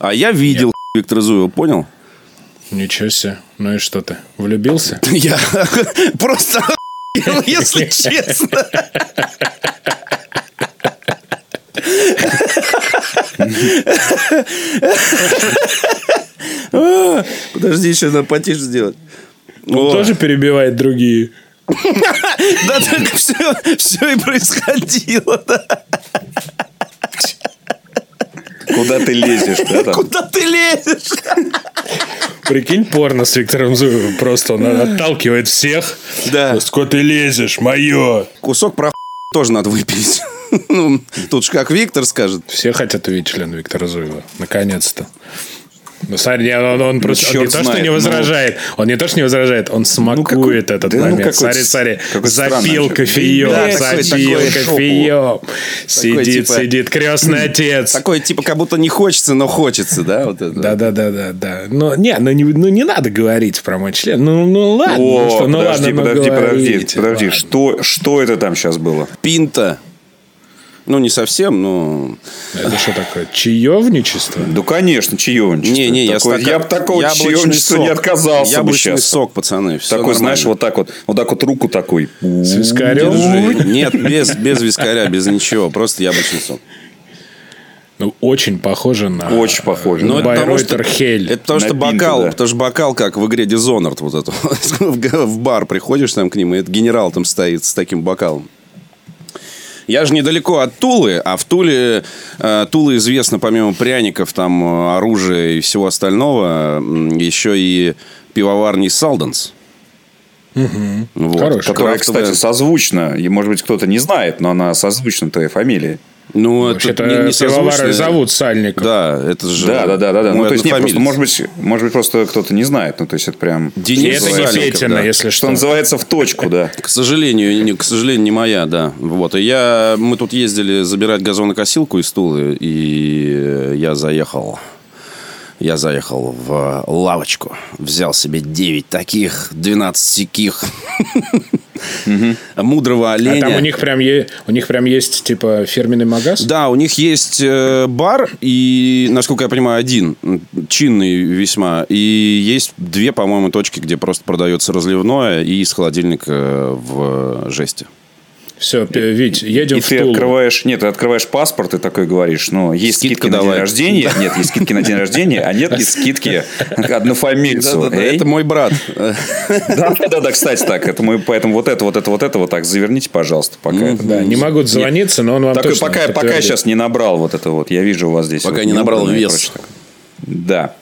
А я видел Виктора Зуева, понял? Ничего себе. Ну и что ты, влюбился? Я просто если честно. Подожди, еще надо потише сделать. Он тоже перебивает другие. Да так все и происходило. Да. Куда ты лезешь, да, там? Куда ты лезешь? Прикинь, порно с Виктором Зуевым. Просто он отталкивает всех. Да. Куда ты лезешь, мое. Кусок про тоже надо выпить. Ну, тут же как Виктор скажет. Все хотят увидеть член Виктора Зуева. Наконец-то. Ну, смотри, он, он просто он не черт то, что знает, не ну. возражает, он не то, что не возражает, он смакует какой- этот да ну момент. какой- смотри, смотри, запил кофеем, Да, запил кофеем. Сидит, типа- сидит, крестный отец. Такой, типа, как будто не хочется, но хочется, да? Вот это. Да, да, да, да, да. Но не, ну не, ну не надо говорить про мой член. Ну, ну ладно, ну О, что, ну подожди, ладно, ну подожди, подожди, подожди. ладно. Что, что это там сейчас было? Пинта. Ну, не совсем, но... Это что такое? Чаевничество? Ну, конечно, чаевничество. Не, не, я, Такое- стака- я бы такого яблочный чаевничества не отказался бы Яблочный сейчас. сок, пацаны. всё Такой, нормально. знаешь, вот так вот, вот так вот руку такой. С вискарем? Держи. Нет, без, без вискаря, без ничего. Просто яблочный сок. Ну, очень похоже на... Очень похоже. Ну, Ну, это потому, что- Хель. Это потому что пинту, бокал, да. потому что бокал, как в игре Dishonored, вот это. в бар приходишь там к ним, и это генерал там стоит с таким бокалом. Я же недалеко от Тулы, а в Туле э, Тула известна помимо пряников, там э, оружия и всего остального, еще и пивоварней Салданс. Вот. Хороший. Которая, Крафтовая. кстати, созвучна. И, может быть, кто-то не знает, но она созвучна твоей фамилии. Ну, это Вообще-то не, не пивовары созвучно. зовут Сальников. Да, это же... Да, да, да, да, да. Ну, то есть, нет, просто, может быть, может быть, просто кто-то не знает. Ну, то есть, это прям, И Денис это не Петина, да. если что что. называется, в точку, да. К сожалению, не, к сожалению, не моя, да. Вот. И я, мы тут ездили забирать газонокосилку из Тулы, и я заехал. Я заехал в лавочку, взял себе 9 таких, 12 сяких мудрого А оленя. там у них прям, е- у них прям есть, типа, фирменный магаз? Да, у них есть э, бар, и, насколько я понимаю, один, чинный весьма. И есть две, по-моему, точки, где просто продается разливное и из холодильника в жести. Все, Вить, едем И в ты Тулу. открываешь, нет, ты открываешь паспорт и такой говоришь, ну, есть Скидка скидки на давай. день рождения, нет, есть скидки на день рождения, а нет, есть скидки однофамильцу. Да-да-да, Эй. Это мой брат. Да, да, да, кстати, так, это мы, поэтому вот это, вот это, вот это, вот так, заверните, пожалуйста, пока. Да, не могу дозвониться, но он вам точно пока, пока подтвердит. сейчас не набрал вот это вот, я вижу у вас здесь. Пока не набрал вес. Да.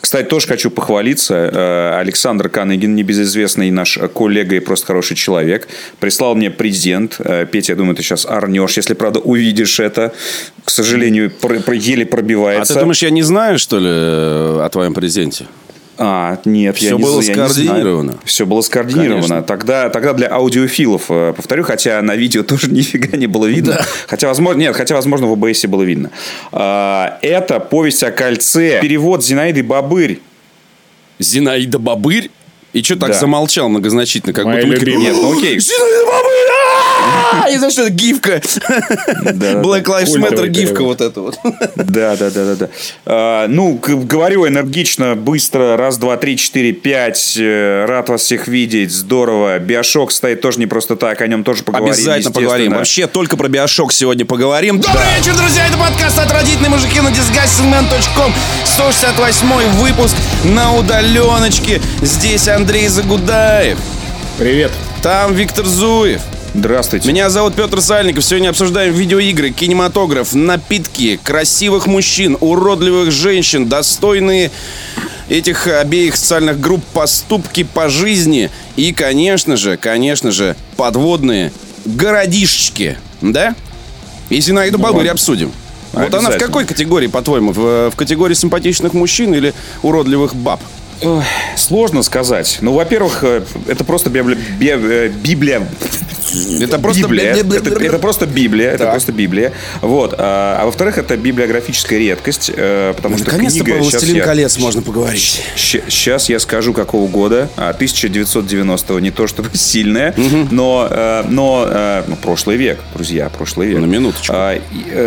Кстати, тоже хочу похвалиться. Э, Александр Каныгин, небезызвестный наш коллега и просто хороший человек, прислал мне презент. Э, Петя, я думаю, ты сейчас орнешь, если, правда, увидишь это. К сожалению, еле А пробивается. ты думаешь, я не знаю, что ли, о твоем презенте? А, нет, Всё я не было я не знаю. скоординировано. Все было скоординировано. Конечно. Тогда, тогда для аудиофилов, э, повторю, хотя на видео тоже нифига не было видно. Хотя, возможно, нет, хотя, возможно, в ОБС было видно. А, Это повесть о кольце. Перевод Зинаиды Бабырь. Зинаида Бабырь? И что так Да. замолчал многозначительно, как Моя будто мы любимая. такие, Нет, ну окей. Бабырь! а! Знаю, что это гифка. Black Lives Matter гифка вот эта вот. Да, да, да, да, да. А, ну, говорю энергично, быстро. Раз, два, три, четыре, пять. Э, Рад вас всех видеть. Здорово. Биошок стоит тоже не просто так. О нем тоже поговорим. Обязательно поговорим. Вообще только про Биошок сегодня поговорим. Добрый вечер, друзья! Это подкаст «Отвратительные мужики» на disgustingman.com. 168 выпуск на удаленочке. Здесь Андрей Загудаев. Привет. Там Виктор Зуев. Здравствуйте. Меня зовут Петр Сальников. Сегодня обсуждаем видеоигры, кинематограф, напитки, красивых мужчин, уродливых женщин, достойные этих обеих социальных групп поступки по жизни и, конечно же, конечно же, подводные городишечки. Да? И Зинаиду Бабырь обсудим. Вот она в какой категории, по-твоему? В, в категории симпатичных мужчин или уродливых баб? Сложно сказать. Ну, во-первых, э, это просто э, Библия... Это просто Библия. Это, это просто Библия. Это Так. просто Библия. Вот. А, а во-вторых, это библиографическая редкость, э, потому что Наконец-то книга... про «Властелин я- колец» можно поговорить. Сейчас я скажу, какого года. А, 1990 не то чтобы сильное, но, э, но э, ну, прошлый век, друзья, прошлый век. На минуточку. А,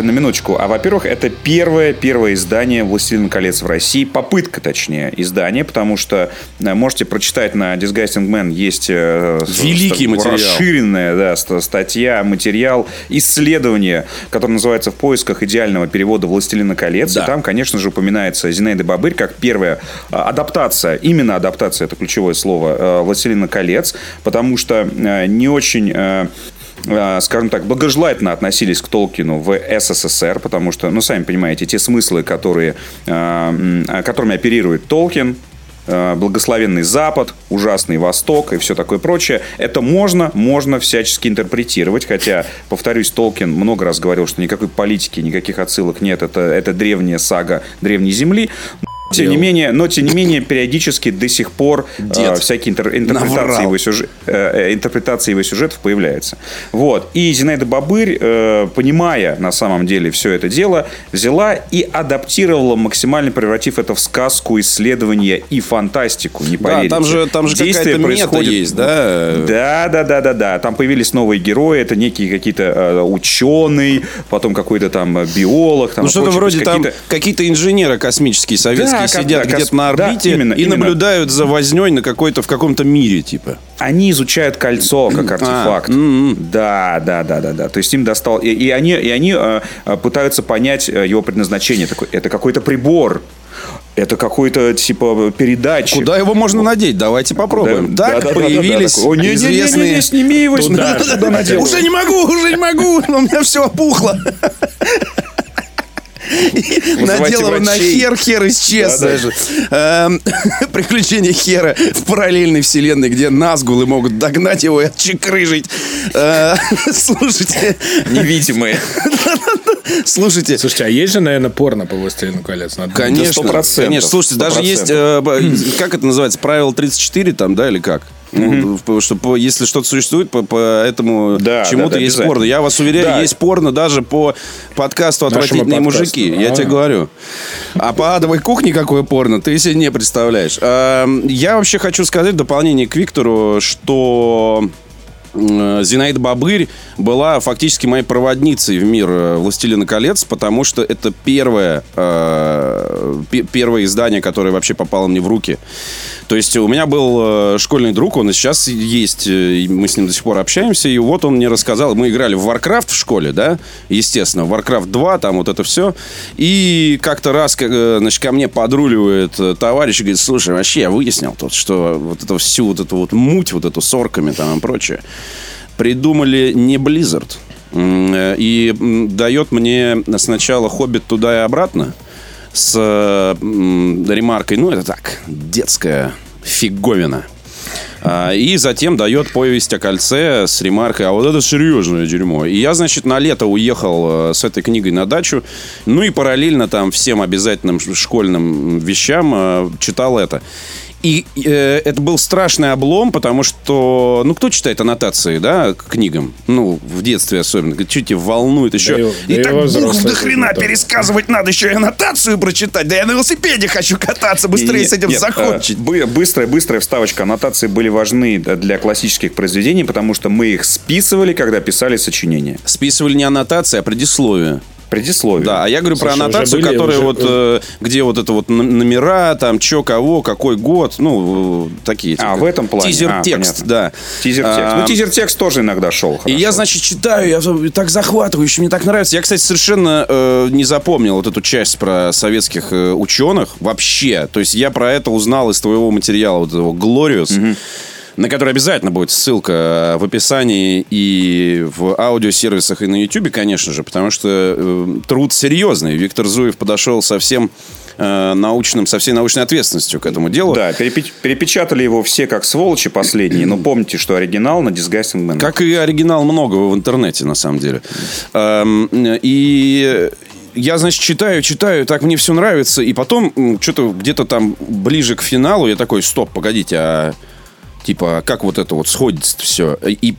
на минуточку. А во-первых, это первое, первое издание «Властелин колец» в России. Попытка, точнее, издания, потому что можете прочитать на Disgusting Man есть Великий материал. расширенная да, ст- статья, материал, исследование, которое называется «В поисках идеального перевода «Властелина колец». Да. И там, конечно же, упоминается Зинаида Бабырь как первая а, адаптация, именно адаптация, это ключевое слово, э, «Властелина колец», потому что э, не очень... э, скажем так, благожелательно относились к Толкину в СССР, потому что, ну, сами понимаете, те смыслы, которые, которыми оперирует Толкин, благословенный Запад, ужасный Восток и все такое прочее. Это можно, можно всячески интерпретировать, хотя, повторюсь, Толкин много раз говорил, что никакой политики, никаких отсылок нет, это, это древняя сага Древней Земли. Тем не менее, но тем не менее, периодически до сих пор э, всякие интер- интерпретации, его сюжет- э, э, интерпретации его сюжетов появляются. Вот. И Зинаида Бабырь, э, понимая на самом деле все это дело, взяла и адаптировала, максимально превратив это в сказку, исследование и фантастику. Не Да, поверите. там же, там же Действие происходит- есть, да? да, да, да, да, да. Там появились новые герои. Это некие какие-то э, ученые, потом какой-то там биолог. Там Ну, что-то вроде там какие-то- какие-то инженеры космические советские Да, как- сидят да, где-то на да, орбите именно, и именно. наблюдают за возней на какой-то, в каком-то мире, типа. Они изучают кольцо как артефакт. Да, да, да, да, да. То есть им достал. И, и они, и они э, э, пытаются понять э, его предназначение. Это какой-то прибор. Это какой-то типа передатчик. Куда его можно надеть? Давайте попробуем. Да, так да, да, да, появились да, такой, «О, не, не, не, не, не, известные... сними его, Туда, туда надел». Уже не могу, уже не могу, у меня все опухло. Надел его на хер, хер исчез. Эм, Приключения хера в параллельной вселенной, где назгулы могут догнать его и отчекрыжить. Э, Слушайте, Невидимые. Слушайте. Слушайте, а есть же, наверное, порно по «Властелину колец»? Надо- Конечно, конечно. Слушайте, сто даже есть, э, б- как это называется, правило 34 там, да, или как? Ну, в- что если что-то существует, по, по этому Да, чему-то да, да, есть порно. Я вас уверяю, Да. есть порно даже по подкасту «Отвратительные подкасту. мужики». Я А. тебе говорю. А по адовой кухне какое порно, ты себе не представляешь. Эм, Я вообще хочу сказать в дополнение к Виктору, что э, Зинаида Бабырь была фактически моей проводницей в мир э, «Властелина колец», потому что это первое, э, пе- первое издание, которое вообще попало мне в руки. То есть у меня был э, школьный друг, он и сейчас есть, э, и мы с ним до сих пор общаемся, и вот он мне рассказал, мы играли в Warcraft в школе, да, естественно, Warcraft 2, там вот это все, и как-то раз, э, значит, ко мне подруливает э, товарищ и говорит, слушай, вообще я выяснил тут, что вот эту всю вот эту вот муть, вот эту с орками там и прочее, придумали не Blizzard. Э, И дает мне сначала «Хоббит» туда и обратно с ремаркой, ну, это так, детская фиговина. А, И затем дает повесть о кольце с ремаркой, а вот это серьезное дерьмо. И я, значит, на лето уехал э, с этой книгой на дачу. Ну и параллельно там всем обязательным школьным вещам э, читал это. И э, это был страшный облом, потому что, ну, кто читает аннотации, да, к книгам? Ну, в детстве особенно. Что тебе волнует еще? Да и- и да и так букв взрослой до хрена тоже. пересказывать надо, еще и аннотацию прочитать. Да я на велосипеде хочу кататься, быстрее Нет, с этим нет, закончить. э, бы- Быстрая, быстрая вставочка. Аннотации были важны для классических произведений, потому что мы их списывали, когда писали сочинения. Списывали не аннотации, а предисловие. Предисловие. Да, а я говорю про Слушай, уже аннотацию, были, которая уже- вот, э, где вот это вот номера, там, чё, кого, какой год, ну, такие. А, в этом плане. Тизер-текст, А, да. Тизер-текст. А, ну, тизер-текст тоже иногда шел. И хорошо. я, значит, читаю, я так захватывающе, мне так нравится. Я, кстати, совершенно э, не запомнил вот эту часть про советских э, ученых вообще. То есть я про это узнал из твоего материала, вот этого «Глориус», на который обязательно будет ссылка э, в описании и в аудиосервисах, и на YouTube, конечно же, потому что э, труд серьезный. Виктор Зуев подошел со всем э, научным, со всей научной ответственностью к этому делу. Да, перепе- перепечатали его все как сволочи последние, но помните, что оригинал на Disgusting Man. Как и оригинал многого в интернете, на самом деле. Эм, И я, значит, читаю, читаю, так мне все нравится. И потом, что-то где-то там ближе к финалу я такой, стоп, погодите, а Типа, как вот это вот сходится все. И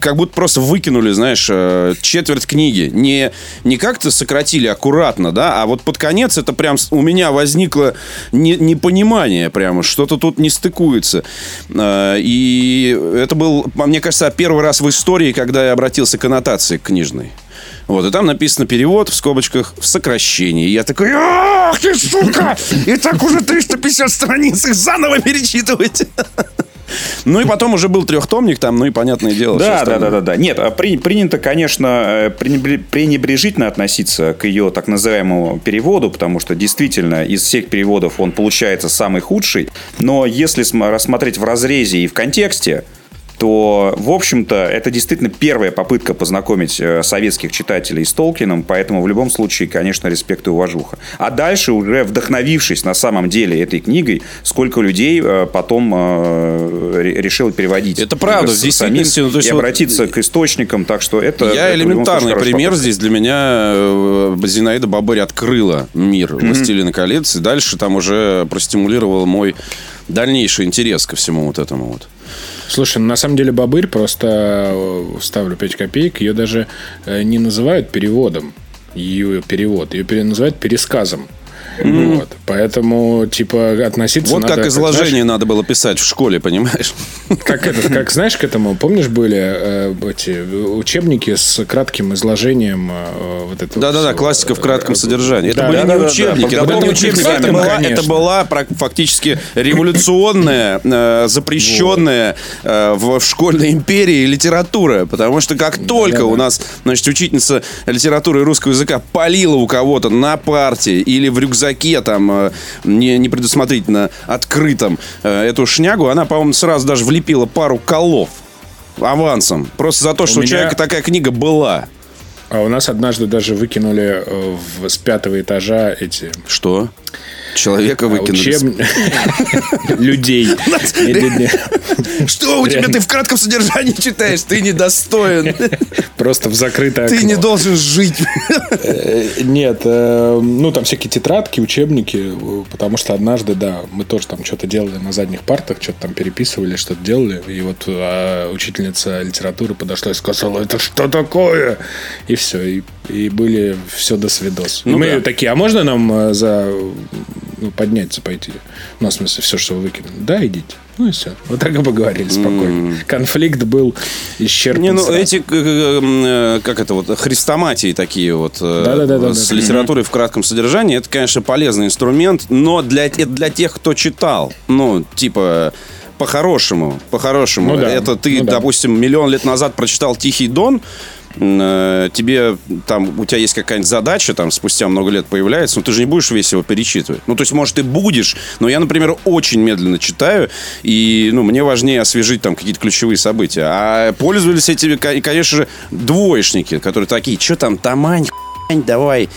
как будто просто выкинули, знаешь, э, четверть книги. Не, не как-то сократили аккуратно, да, а вот под конец это прям у меня возникло не, непонимание прямо, что-то тут не стыкуется. Э, и это был, мне кажется, первый раз в истории, когда я обратился к аннотации книжной. Вот, и там написано перевод в скобочках в сокращении. И я такой, ах ты, сука! И так уже 350 страниц их заново перечитывать. Ну и потом уже был трехтомник там, ну и понятное дело. Да, да, да, да, да. Нет, а при, принято, конечно, э, пренебрежительно относиться к ее так называемому переводу, потому что действительно из всех переводов он получается самый худший. Но если рассмотреть в разрезе и в контексте, то, в общем-то, это действительно первая попытка познакомить э, советских читателей с Толкином, поэтому в любом случае, конечно, респект и уважуха. А дальше, уже вдохновившись на самом деле этой книгой, сколько людей э, потом э, решил переводить. Это правда, в действительности. Ну, то есть и обратиться вот, к источникам, так что это... Я это, элементарный случае, пример здесь для меня Зинаида Бабырь открыла мир mm-hmm. «Властелина колец», и дальше там уже простимулировал мой дальнейший интерес ко всему вот этому вот. Слушай, ну, на самом деле Бабырь, просто э, ставлю 5 копеек, ее даже э, не называют переводом, ее перевод, ее называют пересказом. Mm. Вот. Поэтому, типа, относиться Вот надо, как изложение знаешь, надо было писать в школе, понимаешь? Как это, как знаешь к этому, помнишь, были э, эти учебники с кратким изложением э, вот этого Да-да-да, классика в кратком содержании. Это да, были да, не учебники, это были не учебники, это была, это была фактически революционная, э, запрещенная э, в, в школьной империи литература, потому что как только у нас, значит, учительница литературы и русского языка полила у кого-то на партии или в рюкзаке рюкзаке там э, не, не предусмотрительно открытом э, эту шнягу, она, по-моему, сразу даже влепила пару колов авансом. Просто за то, что у, у меня... человека такая книга была. А у нас однажды даже выкинули э, в, с пятого этажа эти... Что? Человека а, выкинули. Учеб... Людей. Что у тебя? Ты в кратком содержании читаешь. Ты недостоин. Просто в закрытое Ты не должен жить. Э, нет. Э, ну, там всякие тетрадки, учебники. Потому что однажды, да, мы тоже там что-то делали на задних партах, что-то там переписывали, что-то делали. И вот учительница литературы подошла и сказала, это что такое? И все. И, и были все до свидос. Ну, мы да. такие, а можно нам э, за подняться, пойти. Ну, в смысле, все, что вы выкинули. Да, идите. Ну и все. Вот так и поговорили спокойно. Mm. Конфликт был исчерпан. Не, ну сразу. эти, э, как это вот, хрестоматии такие вот да, да, да, с литературой в кратком содержании, это, конечно, полезный инструмент, но для, для тех, кто читал. Ну, типа, по-хорошему, по-хорошему. Ну, да. Это ты, ну, да. допустим, миллион лет назад прочитал «Тихий дон», Э, тебе там, у тебя есть какая-нибудь задача, там, спустя много лет появляется, но ты же не будешь весь его перечитывать. Ну, то есть, может, ты будешь, но я, например, очень медленно читаю, и, ну, мне важнее освежить там какие-то ключевые события. А пользовались этими, конечно же, двоечники, которые такие, что там, тамань, давай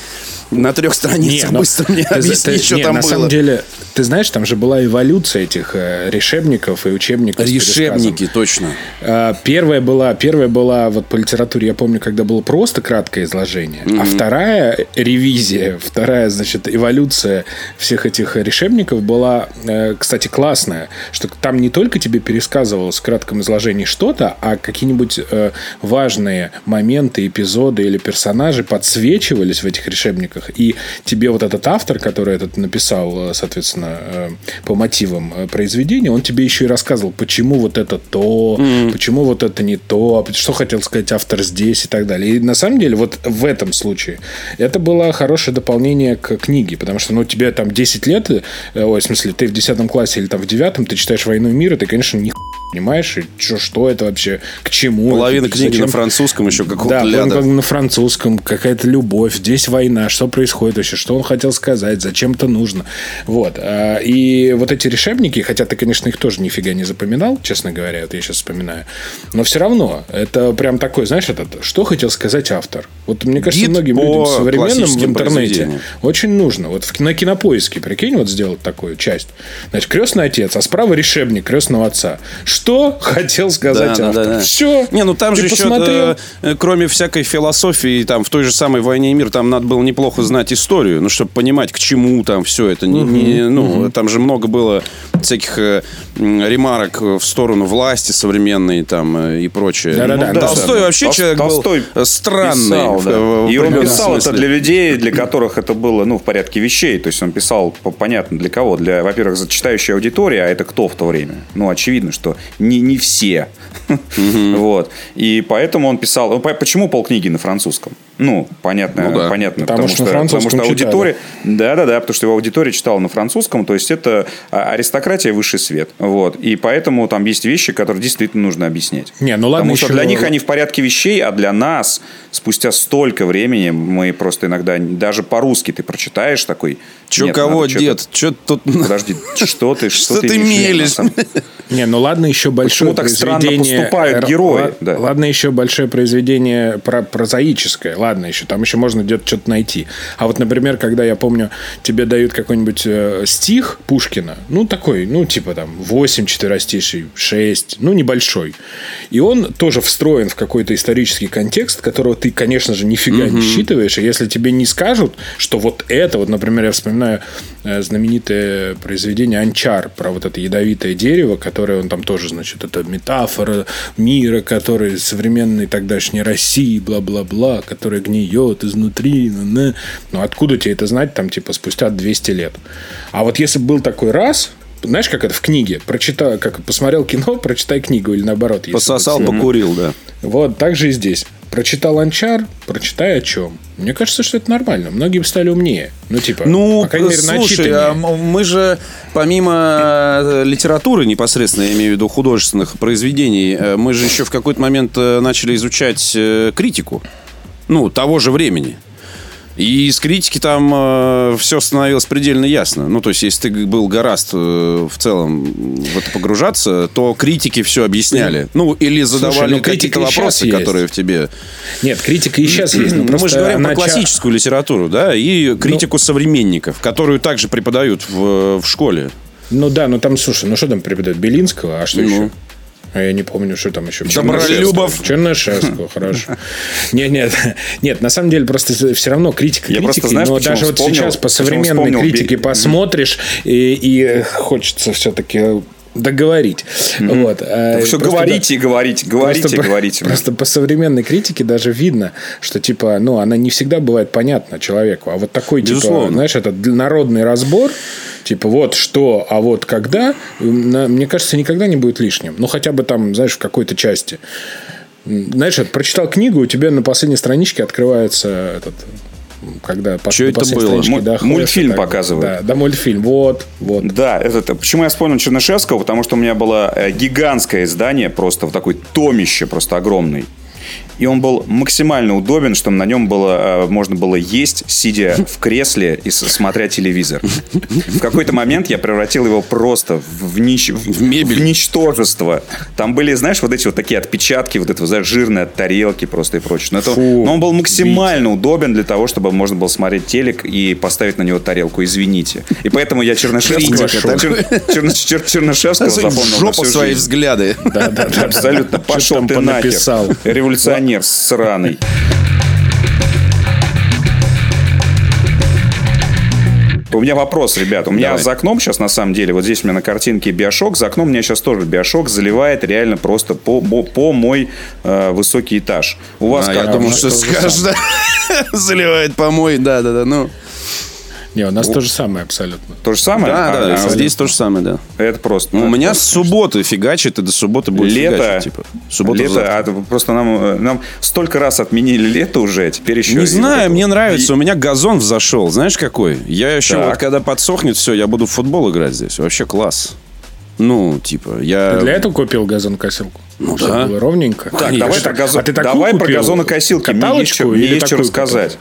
на трех страницах не, ну, быстро но, мне объясни, что не, там на было. На самом деле, ты знаешь, там же была эволюция этих э, решебников и учебников. Решебники, точно. Э, первая была, первая была вот по литературе, я помню, когда было просто краткое изложение, mm-hmm. а вторая ревизия, вторая, значит, эволюция всех этих решебников была, э, кстати, классная, что там не только тебе пересказывалось в кратком изложении что-то, а какие-нибудь э, важные моменты, эпизоды или персонажи подсвечивались в этих решебниках, и тебе вот этот автор, который этот написал, э, соответственно, э, по мотивам э, произведения, он тебе еще и рассказывал, почему вот это то, mm. почему вот это не то, что хотел сказать автор здесь и так далее. И на самом деле вот в этом случае это было хорошее дополнение к книге, потому что, ну, тебе там 10 лет, ой, в смысле, ты в 10 классе или там в 9 ты читаешь «Войну и мир», и ты, конечно, не понимаешь, и что, что это вообще, к чему. Половина это, книги зачем? на французском еще какого-то Да, ляда. на французском, какая-то любовь, здесь война, что происходит вообще, что он хотел сказать, зачем это нужно. Вот. А, и вот эти решебники, хотя ты, конечно, их тоже нифига не запоминал, честно говоря, вот я сейчас вспоминаю, но все равно, это прям такой, знаешь, этот, что хотел сказать автор. Вот мне кажется, Гид многим людям современным в интернете очень нужно. Вот на кинопоиске, прикинь, вот сделать такую часть. Значит, крестный отец, а справа решебник крестного отца что хотел сказать да, автор. Да, да, да. Все. Не, ну там же еще, э, кроме всякой философии, там в той же самой «Войне и мир», там надо было неплохо знать историю, ну, чтобы понимать, к чему там все это. Не, не, ну. Там же много было всяких э, ремарок в сторону власти современной там э, и прочее. Да-да-да. Ну, Толстой да. вообще Тол- человек Толстой был странный. писал, в- да. в И он писал это смысле. для людей, для которых это было ну, в порядке вещей. То есть он писал, по- понятно, для кого. Для, во-первых, за читающей аудитории, а это кто в то время? Ну, очевидно, что не, не все. Вот. И поэтому он писал... ну, по- Почему полкниги на французском? Ну, понятно, Ну да. понятно. Потому что на потому что читали. аудитория... Да-да-да, потому что его аудитория читала на французском, то есть это а, аристократия высший свет. Вот. И поэтому там есть вещи, которые действительно нужно объяснять. Не, ну ладно, Потому что для них они в порядке вещей, а для нас спустя столько времени мы просто иногда даже по-русски ты прочитаешь такой. Че «Нет, кого, дед? Че тут... Подожди, что ты, что, Что ты мелешь? Не, ну ладно еще большое Почему так странно произведение... поступают Р- герои? ла- Да. Ладно еще большое произведение про прозаическое. Ладно еще, там еще можно где-то что-то найти. А вот, например, когда я помню, тебе дают какой-нибудь э, стих Пушкина, ну такой, ну типа там 8 четверостишей, 6, ну небольшой. И он тоже встроен в какой-то исторический контекст, которого ты, конечно же, нифига не считываешь. И если тебе не скажут, что вот это, вот, например, я вспоминаю э, знаменитое произведение «Анчар» про вот это ядовитое дерево, которое он там тоже, значит, это метафора мира, который современной тогдашней России, бла-бла-бла, который гниет изнутри. Ну, откуда тебе это знать, там, типа, спустя 200 лет? А вот если бы был такой раз, знаешь, как это в книге? Прочитай, как посмотрел кино, прочитай книгу или наоборот. Пососал, покурил, да. вот, так же и здесь. Прочитал Анчар, прочитай о чем. Мне кажется, что это нормально. Многие стали умнее. Ну, типа, Ну, по крайней мере, слушай, а мы же помимо э, литературы непосредственно, я имею в виду художественных произведений, э, мы же еще в какой-то момент э, начали изучать критику, ну, того же времени. И из критики там все становилось предельно ясно. Ну, то есть, если ты был гораст э, в целом в это погружаться, то критики все объясняли. Ну, или задавали ну, какие-то вопросы, которые в тебе... Нет, критика и сейчас есть. но Ну, мы просто же говорим про классическую литературу, да, и критику современников, которую также преподают в, в школе. Ну да, ну там, слушай, ну что там преподают? Белинского, а что Ну. еще? А я не помню, что там еще. Добролюбов. Чернышевского, хорошо. Нет, нет, нет, на самом деле просто все равно критика Я просто, критикой, знаешь, но даже вот сейчас по современной критике посмотришь, и, и хочется все-таки договорить. Вот. а, Все просто говорите и говорите, говорите и по- говорите. Просто по современной критике даже видно, что типа, ну, она не всегда бывает понятна человеку. А вот такой, типа, Безусловно. знаешь, этот народный разбор, типа, вот что, а вот когда, мне кажется, никогда не будет лишним. Ну, хотя бы там, знаешь, в какой-то части. Знаешь, вот прочитал книгу, у тебя на последней страничке открывается этот когда на это было? доходишь, мультфильм так- показывают. Да, да, мультфильм. Вот, вот. Да, это, почему я вспомнил Чернышевского, потому что у меня было э, гигантское издание, просто вот такой томище, просто огромный. И он был максимально удобен, что на нем было, э, можно было есть, сидя в кресле и смотря телевизор. В какой-то момент я превратил его просто в, нич- в- мебель. в ничтожество. Там были, знаешь, вот эти вот такие отпечатки, вот этого, знаешь, жирные от тарелки просто и прочее. Но, это- Фу, но он был максимально удобен для того, чтобы можно было смотреть телек и поставить на него тарелку. Извините. И поэтому я Чернышевского. Чер- Черно- Чер- Чернышевского запомнил всю свои жизнь. взгляды. Да, да, да. Абсолютно. Пошел ты нахер. Революционер сраный. У меня вопрос, ребят. У меня Давай. за окном сейчас, на самом деле, вот здесь у меня на картинке Биошок. За окном у меня сейчас тоже Биошок заливает реально просто по, по, по мой э, высокий этаж. У вас А, как? я думал, нас что скажешь, да. Заливает помой, да, да, да. Ну, Не, у нас то же самое абсолютно. То же самое? да, А, да, а, здесь то же самое, да. Это просто. Ну, у меня просто с субботы фигачит, и до субботы будет Лето, фигачить, типа. Суббота лето, а просто нам, э, нам столько раз отменили лето уже, теперь еще... Не и знаю, вот это мне вот. нравится. У меня газон взошел. Знаешь, какой? Я еще Так. вот, когда подсохнет все, я буду в футбол играть здесь. Вообще класс. Ну, типа, я... Ты для этого купил газонокосилку? Ну да. было ровненько. Так, Конечно. давай про, газон... А ты давай про купил? газонокосилки. Мне есть Каталочку мне есть что рассказать.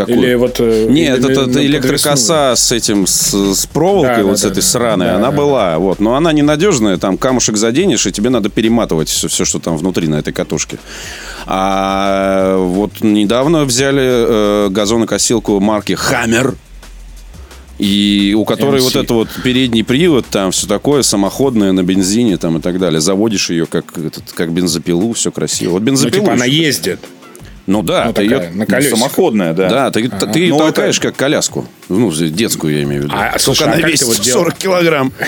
Какую? Или вот... э, Нет, или это, это электрокоса с этим, с, с проволокой Да, вот да, с этой да. сраной, Да, она да. была, вот. Но она ненадежная, там камушек заденешь, и тебе надо перематывать все, все, что там внутри на этой катушке. А вот недавно взяли э, газонокосилку марки Хаммер. И у которой MC. вот это вот передний привод, там все такое, самоходное на бензине там и так далее. Заводишь ее как, этот, как бензопилу, все красиво. Вот Ну, бензопилу. типа она ездит. Ну да, Ну, ты такая, ее... на колесиках. Самоходная, да. Да, ты, ты ее Ну, толкаешь это- как коляску. Ну, детскую я имею в виду. А, Только слушай, а она ты весит вот делал? 40 килограмм.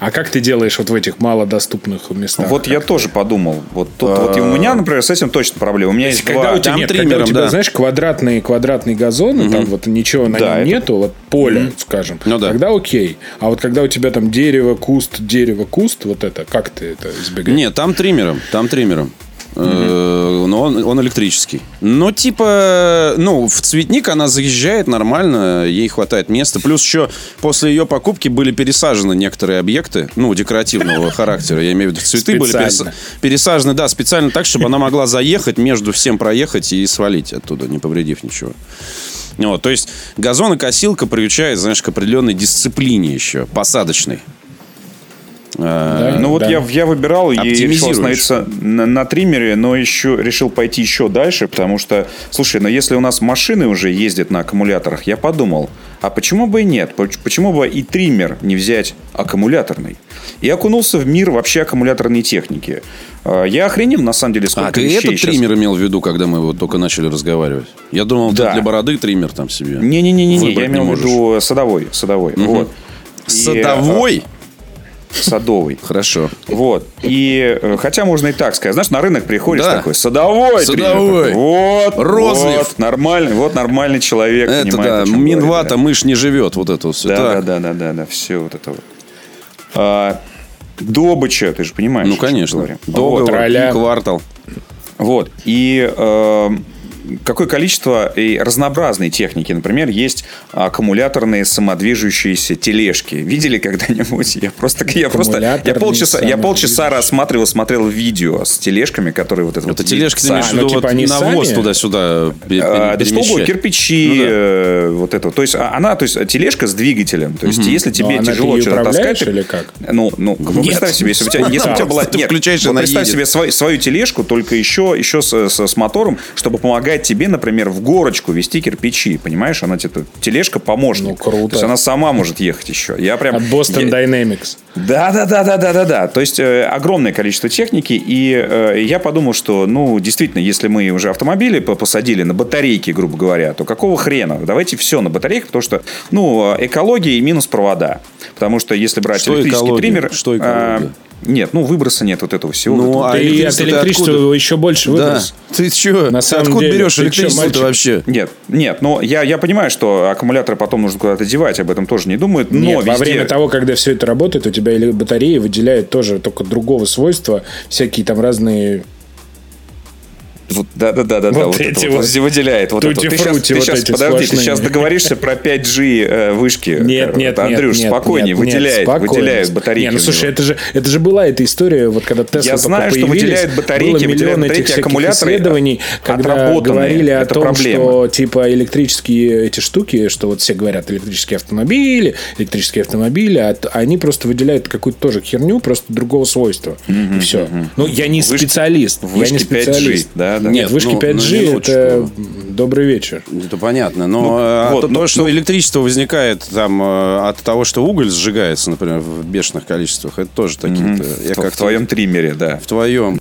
А как ты делаешь вот в этих малодоступных местах? Вот я тоже подумал. Вот тут вот и у меня, например, с этим точно проблема. У меня есть Когда два... у тебя, там нет, когда у тебя, да. знаешь, квадратные, квадратные газоны, там вот ничего на Да, нем это- нету, вот поле, скажем, Ну да. тогда окей. А вот когда у тебя там дерево, куст, дерево, куст, вот это, как ты это избегаешь? Нет, там триммером. Там триммером. Э, Но он, он электрический. Но типа, ну, в цветник она заезжает нормально, ей хватает места. Плюс еще после ее покупки были пересажены некоторые объекты, ну, декоративного характера. Я имею в виду, цветы были пересажены, да, специально так, чтобы она могла заехать, между всем проехать и свалить оттуда, не повредив ничего. Вот, то есть газонокосилка приучает, знаешь, к определенной дисциплине еще, посадочной. Да? Ну вот Да. я, я выбирал и решил остановиться на, на триммере, но еще решил пойти еще дальше, потому что, слушай, но если у нас машины уже ездят на аккумуляторах, я подумал, а почему бы и нет? Поч- Почему бы и триммер не взять аккумуляторный? И окунулся в мир вообще аккумуляторной техники. А, Я охренел, на самом деле, сколько А, ты вещей этот щас- триммер имел в виду, когда мы вот только начали разговаривать? Я думал, Да. ты для бороды триммер там себе. Не-не-не, я имел в виду садовой. Садовой. Вот. И, Садовой? а, Садовый. Хорошо. Вот. И э, хотя можно и так сказать. Знаешь, на рынок приходишь Да. такой, садовой. Садовой. Вот. Розлив. Вот, нормальный, вот нормальный человек. Это понимает, да, Минвата, говорит, мышь не живет, вот это вот все. да. Да, Так. да, да, да, да, все вот это вот. А, Добыча, ты же понимаешь. Ну, конечно. Договор, Вот, роля. квартал. Вот. И э, какое количество и разнообразной техники. Например, есть аккумуляторные самодвижущиеся тележки. Видели когда-нибудь? Я просто, я просто, я полчаса, я полчаса рассматривал, смотрел видео с тележками, которые вот это вот Это тележки, ты имеешь в ну, виду типа вот они навоз сами? туда-сюда А, пере- да, столбы, перемещать? кирпичи, Ну да. э, вот это. То есть а, она, то есть тележка с двигателем. То есть если тебе Ну, она тяжело что-то таскать, или как? ну, ну, ну, представь себе, если у тебя, если у тебя была, нет, включаешь, вот представь едет. себе свою, свою тележку, только еще, еще с, с- с мотором, чтобы помогать тебе, например, в горочку вести кирпичи, понимаешь? Она типа тележка помощник. Ну, круто. То есть она сама может ехать еще. Я прям От Boston я- Dynamics. да, да, да, да, да, да, да. То есть э, огромное количество техники, и э, я подумал, что, ну, действительно, если мы уже автомобили по- посадили на батарейки, грубо говоря, то какого хрена? Давайте все на батарейках, потому что, ну, э, экология и минус провода. Потому что если брать Что электрический экология? триммер... Что э, экология? Нет, ну, выброса нет вот этого всего. Ну, а И от электричества откуда? еще больше Да. выброс. Ты что? На самом Откуда деле, берешь электричество мальчик? вообще? Нет, нет, но я, я понимаю, что аккумуляторы потом нужно куда-то девать, об этом тоже не думают, но Нет, во везде- время того, когда все это работает, у тебя или батареи выделяют тоже только другого свойства, всякие там разные... Вот, да, да, да, да, Вот да, вот эти вот вот выделяет. Вот это. Ты сейчас, ты вот сейчас эти подожди, ты сплошные. сейчас договоришься про 5G э, вышки. Нет, Э, нет, Андрюш, нет, спокойнее, нет, выделяет, нет, спокойно. выделяют батарейки. Не, ну слушай, это же, это же была эта история, вот когда Тесла Я знаю, что выделяют батарейки, было выделяют миллион батарейки, этих аккумуляторы исследований, когда говорили о том, проблема. что типа электрические эти штуки, что вот все говорят электрические автомобили, электрические автомобили, а они просто выделяют какую-то тоже херню, просто другого свойства. И все. Ну, я не Вышки- специалист. я вышки не 5G, специалист. да, да. Нет, Нет, вышки ну, на 5G минуточку. это добрый вечер. Это понятно. Но а, вот, то, ну, то, что ну- электричество возникает там э, от того, что уголь сжигается, например, в бешеных количествах, это тоже такие-то. Я В- в как-то- твоем триммере, да. В твоем.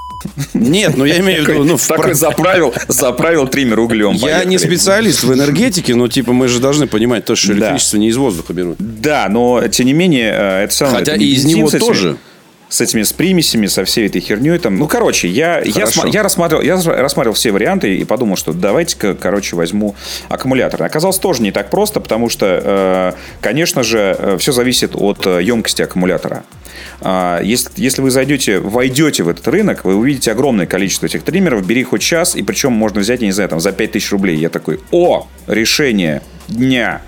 Нет, ну я имею в виду, ну, в Такой про- заправил, заправил триммер углем. Я поехали. не специалист в энергетике, но типа мы же должны понимать то, что Да. электричество не из воздуха берут. Да, но тем не менее, э, это самое. Хотя это и из него тоже. С этими с примесями, со всей этой херней там. Ну, короче, я, я, Хорошо. я, рассматривал, я рассматривал все варианты и подумал, что давайте-ка, короче, возьму аккумулятор. Оказалось, тоже не так просто, потому что, э, конечно же, все зависит от э, емкости аккумулятора. А, Если, если вы зайдете, войдете в этот рынок, вы увидите огромное количество этих триммеров, бери хоть час, и причем можно взять, я не знаю, там, за 5000 рублей. Я такой, о, решение дня.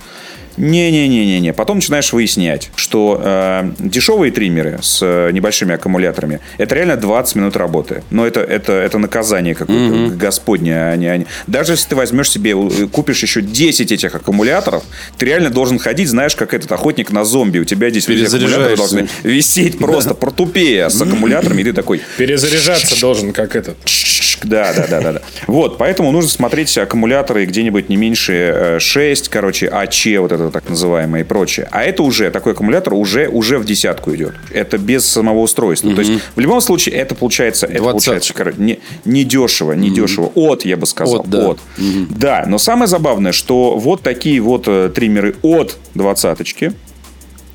Не-не-не-не-не. Потом начинаешь выяснять, что э, дешевые триммеры с э, небольшими аккумуляторами это реально 20 минут работы. Но это, это, это наказание какое-то господне. а не- а не- Даже если ты возьмешь себе, э, купишь еще 10 этих аккумуляторов, ты реально должен ходить, знаешь, как этот охотник на зомби. У тебя здесь эти аккумуляторы должны висеть просто протупея с аккумуляторами, и ты такой, Перезаряжаться должен, как этот. Чик, да, да, да, да, да. Вот, поэтому нужно смотреть аккумуляторы где-нибудь не меньше 6, короче, АЧ, вот это так называемое и прочее. А это уже, такой аккумулятор уже, уже в десятку идет. Это без самого устройства. Угу. То есть, в любом случае, это получается, это получается короче, не, не дешево, не угу. дешево. От, я бы сказал, от. Да. от. Угу. да, но самое забавное, что вот такие вот э, триммеры от двадцаточки,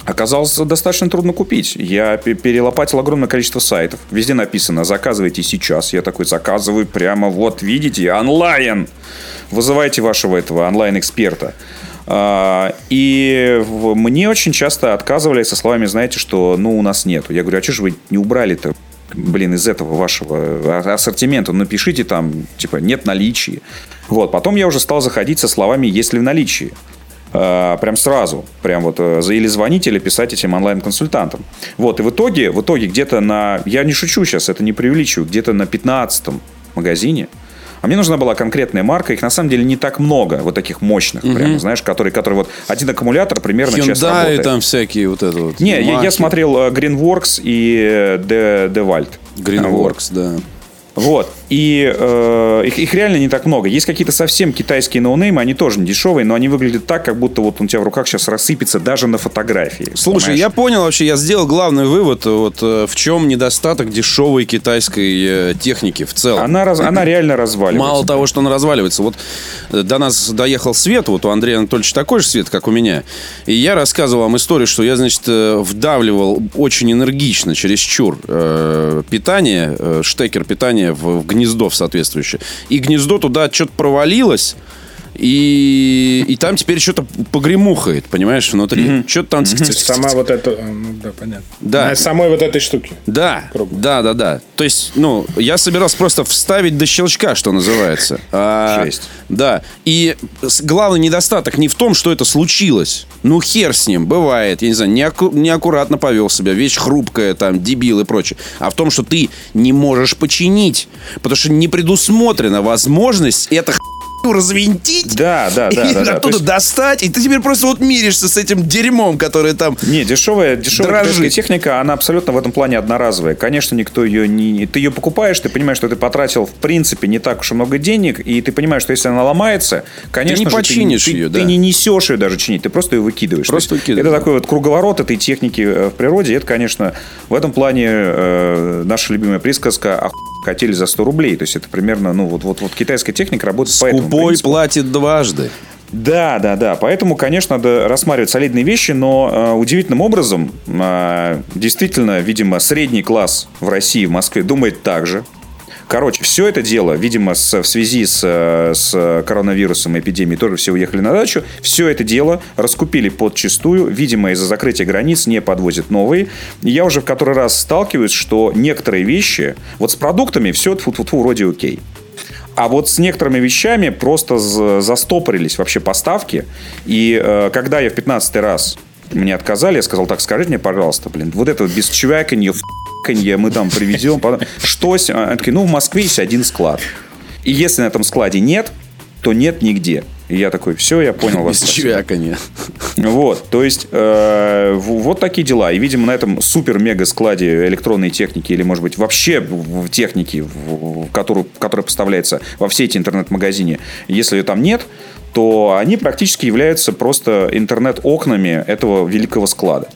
оказалось достаточно трудно купить. Я перелопатил огромное количество сайтов. Везде написано «заказывайте сейчас». Я такой заказываю прямо вот, видите, онлайн. Вызывайте вашего этого онлайн-эксперта. А, и мне очень часто отказывали со словами, знаете, что ну у нас нету. Я говорю, а что же вы не убрали-то? блин, из этого вашего ассортимента напишите там, типа, нет наличия. Вот, потом я уже стал заходить со словами «есть ли в наличии». Э, прям сразу, прям вот э, или звонить, или писать этим онлайн-консультантам. Вот, и в итоге, в итоге где-то на, я не шучу сейчас, это не преувеличиваю, где-то на 15 магазине, а мне нужна была конкретная марка, их на самом деле не так много, вот таких мощных, угу. прямо, знаешь, которые, которые вот один аккумулятор примерно Hyundai час работает. там всякие вот это вот. Не, я, я смотрел Greenworks и DeWalt. Greenworks, вот. да. Вот. И э, их, их реально не так много. Есть какие-то совсем китайские ноунеймы, они тоже не дешевые, но они выглядят так, как будто вот он у тебя в руках сейчас рассыпется даже на фотографии. Слушай, понимаешь? я понял вообще, я сделал главный вывод, вот э, в чем недостаток дешевой китайской э, техники в целом. Она, раз, она реально разваливается. Мало того, что она разваливается. Вот э, до нас доехал свет, вот у Андрея Анатольевича такой же свет, как у меня. И я рассказывал вам историю, что я, значит, вдавливал очень энергично, чересчур, э, питание, э, штекер питания в, в гнездо соответствующее. И гнездо туда что-то провалилось. И, и там теперь что-то погремухает, понимаешь, внутри. Mm-hmm. Что-то там... Mm-hmm. Сама вот эта... Ну, да, понятно. Да. На самой вот этой штуки. Да. Круглой. Да, да, да. То есть, ну, я собирался просто вставить до щелчка, что называется. А, Шесть. Да. И главный недостаток не в том, что это случилось. Ну, хер с ним, бывает. Я не знаю, неаку- неаккуратно повел себя, вещь хрупкая, там, дебил и прочее. А в том, что ты не можешь починить. Потому что не предусмотрена возможность это развинтить. Да, да, да. И да, оттуда есть... достать. И ты теперь просто вот миришься с этим дерьмом, которое там Не, дешевая, дешевая дрожит. техника, она абсолютно в этом плане одноразовая. Конечно, никто ее не... Ты ее покупаешь, ты понимаешь, что ты потратил в принципе не так уж и много денег, и ты понимаешь, что если она ломается, конечно ты не же, починишь ты, ее, ты, да. ты не несешь ее даже чинить, ты просто ее выкидываешь. Просто выкидываешь. Это такой вот круговорот этой техники э, в природе. Это, конечно, в этом плане э, наша любимая присказка хотели за 100 рублей. То есть это примерно, ну, вот, вот, вот китайская техника работает Скупой по этому принципу. платит дважды. Да, да, да. Поэтому, конечно, надо рассматривать солидные вещи, но э, удивительным образом, э, действительно, видимо, средний класс в России, в Москве думает так же. Короче, все это дело, видимо, в связи с, с коронавирусом, эпидемией, тоже все уехали на дачу. Все это дело раскупили подчистую. Видимо, из-за закрытия границ не подвозят новые. я уже в который раз сталкиваюсь, что некоторые вещи, вот с продуктами все тфу -тфу -тфу, вроде окей. А вот с некоторыми вещами просто застопорились вообще поставки. И э, когда я в 15 раз мне отказали, я сказал, так, скажите мне, пожалуйста, блин, вот это без чувяканья, ф***анье мы там привезем. Что? Они такие, ну, в Москве есть один склад. И если на этом складе нет, то нет нигде. И я такой, все, я понял вас. Без чувяканья. Вот, то есть, э, вот такие дела. И, видимо, на этом супер-мега-складе электронной техники или, может быть, вообще в технике, в, которую, которая поставляется во все эти интернет-магазине, если ее там нет, то они практически являются просто интернет-окнами этого великого склада.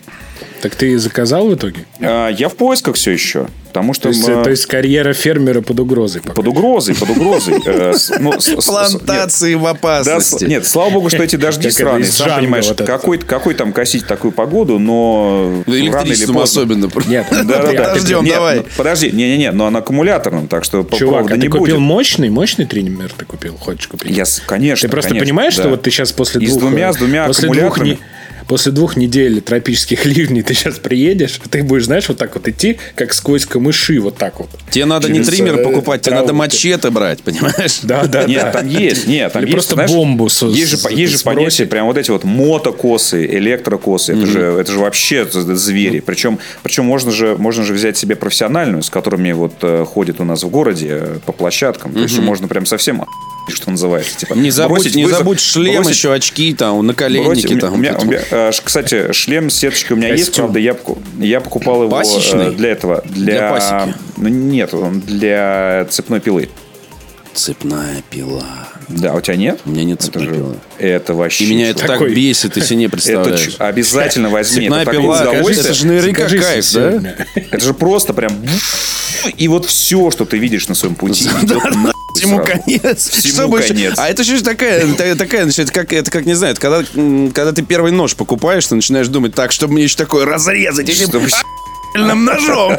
Так ты заказал в итоге? А, я в поисках все еще. Потому что то, есть, мы... то есть карьера фермера под угрозой. Пока. Под угрозой, под угрозой. Э, ну, Плантации в опасности. Нет, слава богу, что эти дожди сраные. Сам понимаешь, какой там косить такую погоду, но... Электричеством особенно. Нет, дождем, давай. Ну, подожди, не-не-не, но на аккумуляторном, так что Чувак, а ты купил мощный, мощный триммер ты купил? Хочешь купить? Я, конечно, Ты просто понимаешь, что вот ты сейчас после двух... с двумя, с двумя аккумуляторами после двух недель тропических ливней ты сейчас приедешь, ты будешь, знаешь, вот так вот идти, как сквозь камыши, вот так вот. Тебе надо не триммер э, покупать, тебе надо мачете брать, понимаешь? Да, да, Нет, там есть, нет, там есть. Просто бомбу Есть же, есть же понятие, прям вот эти вот мотокосы, электрокосы, это же, это же вообще звери. Причем, причем можно же, можно же взять себе профессиональную, с которыми вот э, ходят у нас в городе э, по площадкам. То есть можно прям совсем что называется. Типа, не забудь, бросить не вызов, забудь шлем, бросить, еще очки, там, наколенники. Бросить, там, у меня, у меня, э, кстати, шлем с сеточкой у меня Костюм. есть, правда, я, я покупал его Пасечный? для этого. Для, для пасеки? Ну, нет, он для цепной пилы. Цепная пила. Да, у тебя нет? У меня нет Это цепной же- пилы. Это вообще... И меня это Такой- так бесит, ты себе не Это представляешь. ч- обязательно возьми. Цепная это пила, удовольствие. это же наверняка Скажи кайф, да? Это же просто прям... И вот все, что ты видишь на своем пути, Всему сразу. конец. Всему Чтобы еще- конец. А это еще такая, та- такая, значит, как, это как, не знаю, это когда, когда ты первый нож покупаешь, ты начинаешь думать, так, чтобы мне еще такое разрезать Чтобы- м***ным ножом.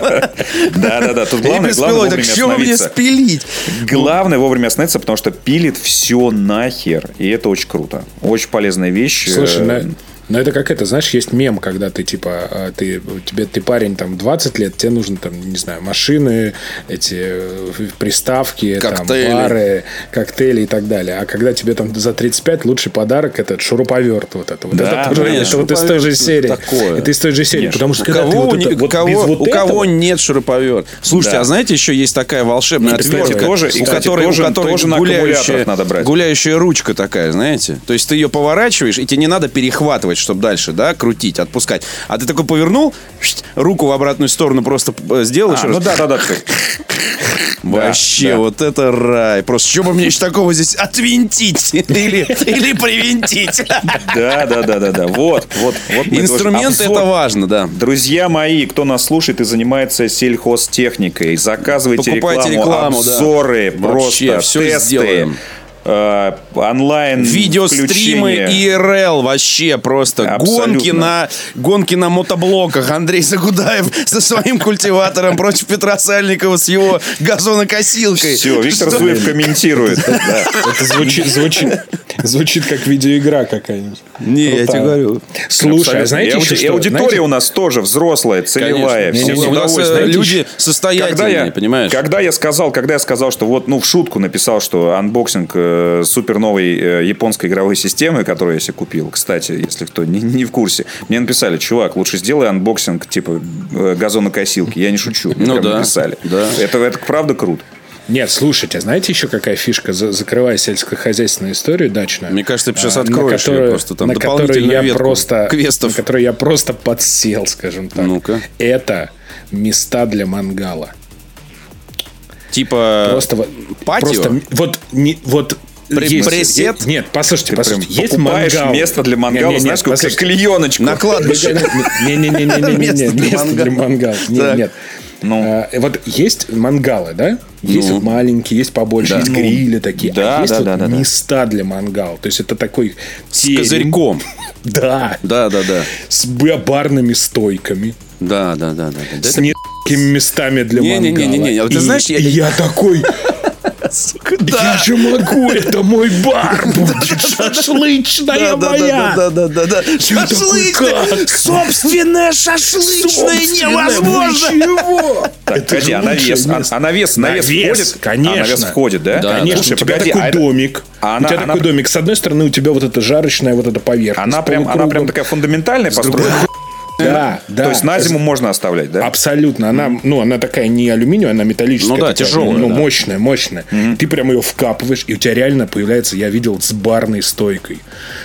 Да-да-да, тут главное, главное так вовремя что вы мне спилить? Главное вовремя остановиться, потому что пилит все нахер. И это очень круто. Очень полезная вещь. Слушай, Э, на- но это как это, знаешь, есть мем, когда ты типа, а, ты, тебе, ты парень там 20 лет, тебе нужно там, не знаю, машины, эти э, приставки, Коктейли. там, бары, коктейли и так далее. А когда тебе там за 35, лучший подарок этот шуруповерт вот это. Вот Да, это, тоже- конечно, это вот из той же серии. такое. Это из той же серии, Конечно. потому что У когда ты кого, вот не- это- вот кого, без вот у кого этого- нет шуруповерт? Слушайте, Да. а знаете, еще есть такая волшебная кстати, отвертка, тоже- и, у кстати, которой, тоже- у которой тоже гуляющая, надо брать. гуляющая ручка такая, знаете? То есть ты ее поворачиваешь, и тебе не надо перехватывать, чтобы дальше, да, крутить, отпускать. А ты такой повернул, руку в обратную сторону просто э, сделал еще а, раз. ну да-да-да. ты- Вообще, да. вот это рай. Просто что бы мне еще такого здесь отвинтить или, или привинтить? Да-да-да-да-да. Вот, вот, вот. мы Инструмент это важно, да. Друзья мои, кто нас слушает и занимается сельхозтехникой, заказывайте Покупайте рекламу, рекламу, да. обзоры, просто тесты, сделаем. Э, онлайн Видеостримы. ИРЛ вообще просто. Абсолютно. Гонки на, гонки на мотоблоках. Андрей Загудаев со своим культиватором против Петра Сальникова с его газонокосилкой. Все, Виктор Что? Зуев комментирует. Это звучит, звучит, звучит как видеоигра какая-нибудь. Не, я тебе говорю. Слушай, а знаете и, аудитория у нас тоже взрослая, целевая. У нас э, люди состоятельные, понимаешь? когда я сказал, когда я сказал, что вот, ну, в шутку написал, что анбоксинг э, супер новой э, японской игровой системы, которую я себе купил, кстати, если кто не, не в курсе, мне написали, чувак, лучше сделай анбоксинг типа э, газонокосилки. Я не шучу. Мне Ну да, написали. да. Это, это правда круто. Нет, слушайте, а знаете еще какая фишка, за- закрывая сельскохозяйственную историю дачную? Мне кажется, ты сейчас а, откроешь на которую- просто там на которую дополнительную я ветку просто, квестов. На которую я просто подсел, скажем так. Ну-ка. Это места для мангала. Типа Просто патио? просто вот не вот есть- пресет? е- Нет, послушайте, Ты послушайте, есть мангал. место для мангала, Не-не-не, знаешь, как клееночку. на кладбище. Не-не-не-не-не-не. Место для мангала. Нет, нет. Ну. А, Вот есть мангалы, да? Есть Ну. вот маленькие, есть побольше, Да. есть Ну, грили такие. да, а есть да, вот да, да, да. места для мангала. То есть это такой С терем. козырьком. Да. Да, да, да. С барными стойками. Да, да, да, да. да. С несколькими местами для Не-не-не-не-не, мангала. а ты И- знаешь, я- и я такой... Я же могу, это мой бар будет, шашлычная моя. Да, да, да, да. Шашлычная! Собственная шашлычная невозможно! вы чего? Погоди, а навес, а, а навес, навес, входит? конечно. А навес входит, да? Да, Конечно, у тебя такой а домик. а у тебя она- такой домик. С одной стороны, у тебя вот эта жарочная вот эта поверхность. Она прям, она полукругом. прям такая фундаментальная построена. Да, да. То есть на зиму можно оставлять, да? Абсолютно. Она, ну, она такая не алюминиевая, она металлическая. Ну да, такая, тяжелая, Ну, да. мощная, мощная. Ты прям ее вкапываешь, и у тебя реально появляется, я видел, с барной стойкой.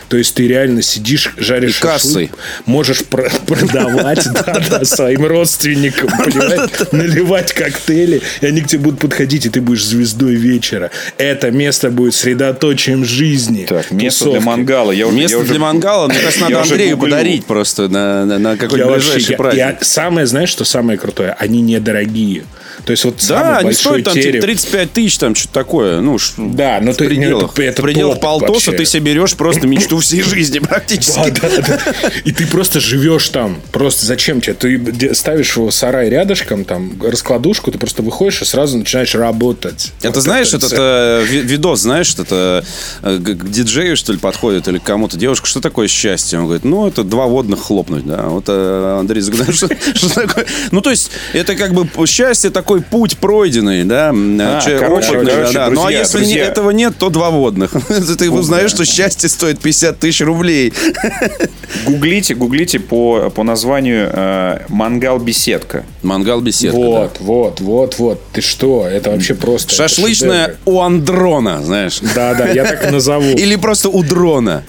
То есть ты реально сидишь, жаришь И кассой. можешь про- продавать да, да, своим родственникам, понимаешь? Наливать коктейли, и они к тебе будут подходить, и ты будешь звездой вечера. Это место будет средоточием жизни. Так, место для мангала. Место для мангала, мне кажется, надо Андрею подарить просто на, какой-то Я вообще, ближайший я- праздник. я- самое, знаешь, что самое крутое? Они недорогие. То есть вот Да, они стоят там типа терем. 35 тысяч, там что-то такое. Ну, Да, но в ты- ну, пределах, это- это в пределах полтоса вообще. ты себе берешь просто мечту всей жизни практически. Да, да, да. И ты просто живешь там. Просто зачем тебе? Ты ставишь его сарай рядышком, там, раскладушку, ты просто выходишь и сразу начинаешь работать. Это Вот знаешь, это этот всё. э, ви- видос, знаешь, это э, к к диджею, что ли, подходит, или кому-то девушка, что такое счастье? Он говорит, ну, это два водных хлопнуть, да. Вот э, Андрей Загодаев, что, что такое? Ну, то есть, это как бы счастье такой путь пройденный, да. А, Че- короче, опытный, короче, да, да. Ну, а если этого нет, то два водных. Ты узнаешь, что счастье стоит 50 тысяч рублей. Гуглите, гуглите по, по названию э, «Мангал-беседка». Мангал беседка, да. Вот, вот, вот, вот. Ты что? Это вообще просто... Шашлычная у Андрона, знаешь. Да, да, я так и назову. Или просто у дрона.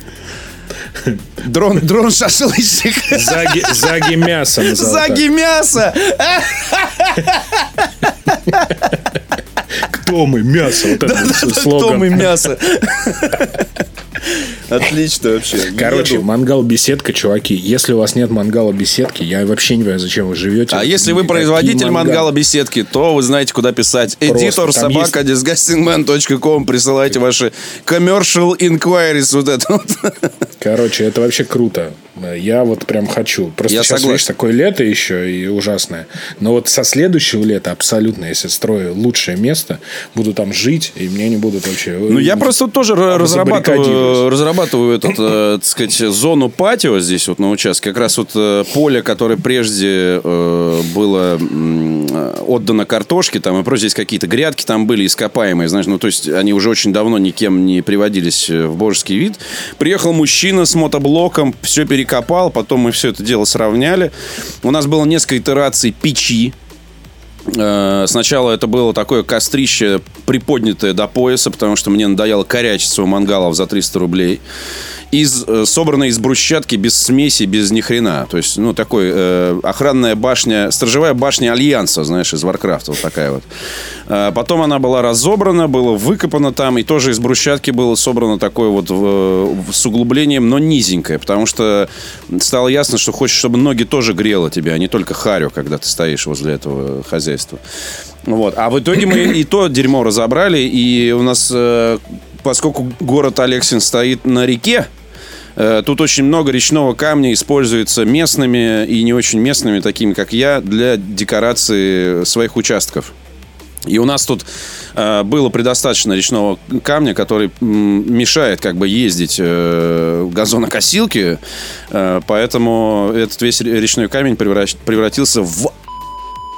Дрон, дрон шашлычник. Заги, заги мясо. Заги мясо. Томы, мясо. Вот это слоган. Том и мясо. Отлично вообще. Короче, Еду. мангал-беседка, чуваки. Если у вас нет мангала-беседки, я вообще не понимаю, зачем вы живете. А если вы производитель мангалы. мангала беседки, то вы знаете, куда писать. Editor там собака disgustingman.com. Присылайте ваши commercial inquiries. Вот это. Короче, это вообще круто. Я вот прям хочу. Просто Я сейчас, согласен. видишь, такое лето еще и ужасное. Но вот со следующего лета абсолютно, если строю лучшее место, буду там жить, и мне не будут вообще... Ну, я просто тоже р- разрабатываю, забаррикадируюсь. разрабатываю этот, э, так сказать, зону патио здесь вот на участке. Как раз вот э, поле, которое прежде э, было э, отдано картошке, там и прочее, здесь какие-то грядки там были ископаемые, знаешь, ну, то есть они уже очень давно никем не приводились э, в божеский вид. Приехал мужчина с мотоблоком, все перекопал, потом мы все это дело сравняли. У нас было несколько итераций печи, Э, Сначала это было такое кострище, приподнятое до пояса, потому что мне надоело корячиться у мангалов за 300 рублей. Из, э, собранное из брусчатки, без смеси, без ни хрена. То есть, ну, такой э, охранная башня, сторожевая башня Альянса, знаешь, из Warcraft а, вот такая вот. Э, потом она была разобрана, было выкопано там, и тоже из брусчатки было собрано такое вот в- в- с углублением, но низенькое, потому что стало ясно, что хочешь, чтобы ноги тоже грело тебе, а не только харю, когда ты стоишь возле этого хозяйства. Вот. А в итоге мы и то дерьмо разобрали, и у нас, э, поскольку город Алексин стоит на реке, Тут очень много речного камня используется местными и не очень местными, такими как я, для декорации своих участков. И у нас тут э, было предостаточно речного камня, который м, мешает как бы ездить э, газонокосилке, э, поэтому этот весь ре- речной камень превращ- превратился в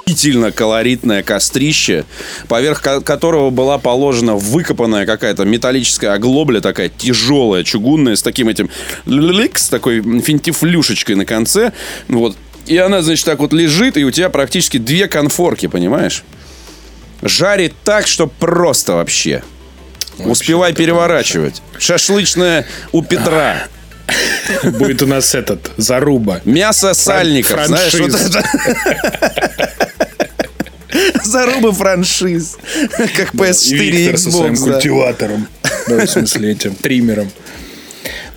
охуительно колоритное кострище, поверх ко- которого была положена выкопанная какая-то металлическая оглобля такая тяжелая, чугунная, с таким этим лик, с такой финтифлюшечкой на конце. Вот. И она, значит, так вот лежит, и у тебя практически две конфорки, понимаешь? Жарит так, что просто вообще. Успевай переворачивать. Шашлычная у Петра. Будет у нас этот, заруба. Мясо сальников, знаешь, вот франшиз. это. Зарубы франшиз. Как PS4 и Виктор со своим да. культиватором. Ну, в смысле, этим, триммером.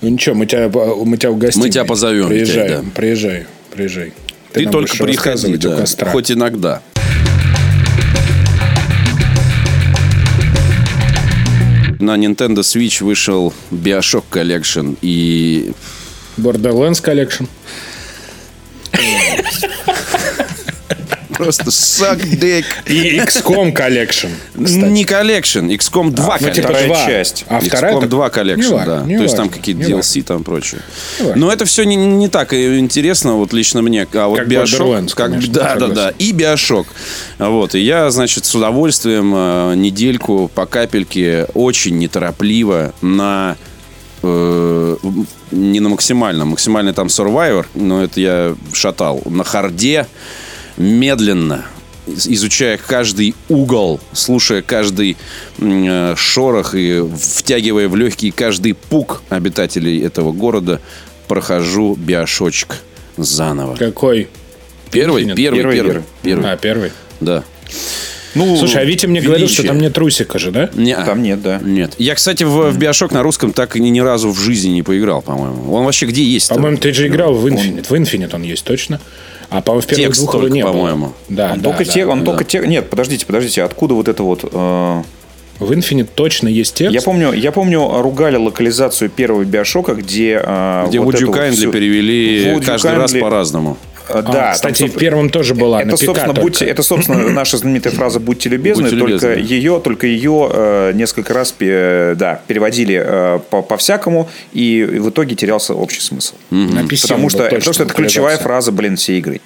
Ну ничего, мы тебя, мы тебя угостим. Мы тебя позовем, Приезжай, да. приезжай, приезжай. Ты нам только приходи, да. костра. Хоть иногда. На Nintendo Switch вышел Bioshock Collection и Borderlands Collection. просто suck dick. И XCOM Collection. кстати. Не collection, XCOM 2 Ну, типа два. часть. А вторая XCOM так- 2 collection, Не важно, да. не То есть там какие-то DLC там прочее. Но это все не, не так интересно, вот лично мне. А вот Как Bioshock, как, конечно, да, да, да. И BioShock. Вот. И я, значит, с удовольствием э, недельку по капельке очень неторопливо на э, не на максимальном, максимальный там Survivor, но это я шатал. На харде медленно из- изучая каждый угол, слушая каждый э, шорох и втягивая в легкий каждый пук обитателей этого города, прохожу биошочек заново. Какой? Первый, первый, Первый, первый. А, первый. Да. Ну, Слушай, а Витя мне говорил, что величие. там нет трусика же, да? Не, Там нет, да. Нет. Я, кстати, в, в Биошок на русском так и ни, ни разу в жизни не поиграл, по-моему. Он вообще где есть? По-моему, ты же играл в Infinite. В Infinite он есть точно. А по-моему, в первых Текст двух только, не было. по-моему. Да, Он да, только да. те, он да. только те. Нет, подождите, подождите, откуда вот это вот? э, В Infinite точно есть текст. Я помню, я помню, ругали локализацию первого Биошока, где э, Где вот Would You Kindly всю- перевели Would You каждый раз Kindly- по-разному. Э, А, Да, там, кстати, в соб- первом тоже была. Это, собственно, только. будьте, это, собственно, наша знаменитая фраза «будьте любезны», Будьте только любезны, ее, только ее э, несколько раз пе- да, переводили э, по- по-всякому, и в итоге терялся общий смысл. На PC Потому что, потому что это ключевая фраза, блин, всей игры.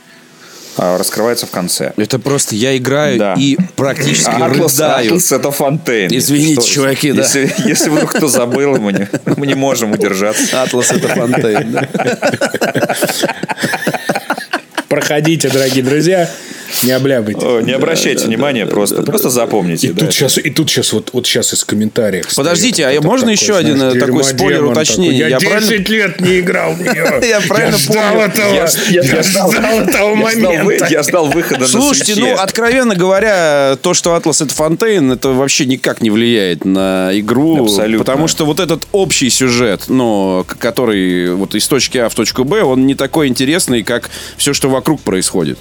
А, Раскрывается в конце. Это просто я играю Да. и практически Атлас, рыдаю. Атлас это Фонтейн. Извините, чуваки, да. Если, если вдруг кто забыл, мы не, мы не можем удержаться. Атлас это фонтейн. да. Проходите, дорогие друзья. Не обляпайте. О, Не обращайте внимания, просто просто запомните. И тут сейчас, и тут сейчас вот, вот сейчас из комментариев. Подождите, стоит а можно такой, еще один, э, такой спойлер такой, Я Я правильно- 10 лет не играл в нее. Я правильно ждал этого. Я- ждал- этого момента. я ждал выхода на Слушайте, ну, откровенно говоря, то, что Atlas это Фонтейн, это вообще никак не влияет на игру. Абсолютно. Потому что вот этот общий сюжет, ну, к- который вот из точки А в точку Б, он не такой интересный, как все, что вокруг происходит.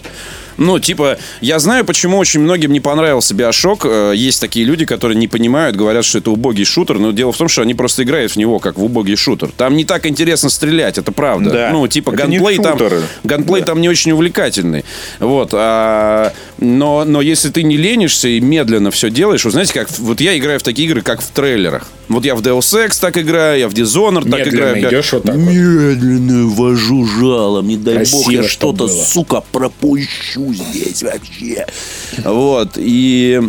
Ну, типа, я знаю, почему очень многим не понравился Биошок. Э, Есть такие люди, которые не понимают, говорят, что это убогий шутер, но дело в том, что они просто играют в него как в убогий шутер. Там не так интересно стрелять, это правда. Да. Ну, типа, Это ганплей там, ганплей там не очень увлекательный. Вот. а, но, но если ты не ленишься и медленно все делаешь, вы знаете, как вот я играю в такие игры, как в трейлерах. Вот я в Deus Ex так играю, я в Dishonored так Медленно играю. идешь вот так вот. Медленно вожу жалом, не дай Красиво, бог я что-то, сука, пропущу здесь вообще. Вот. И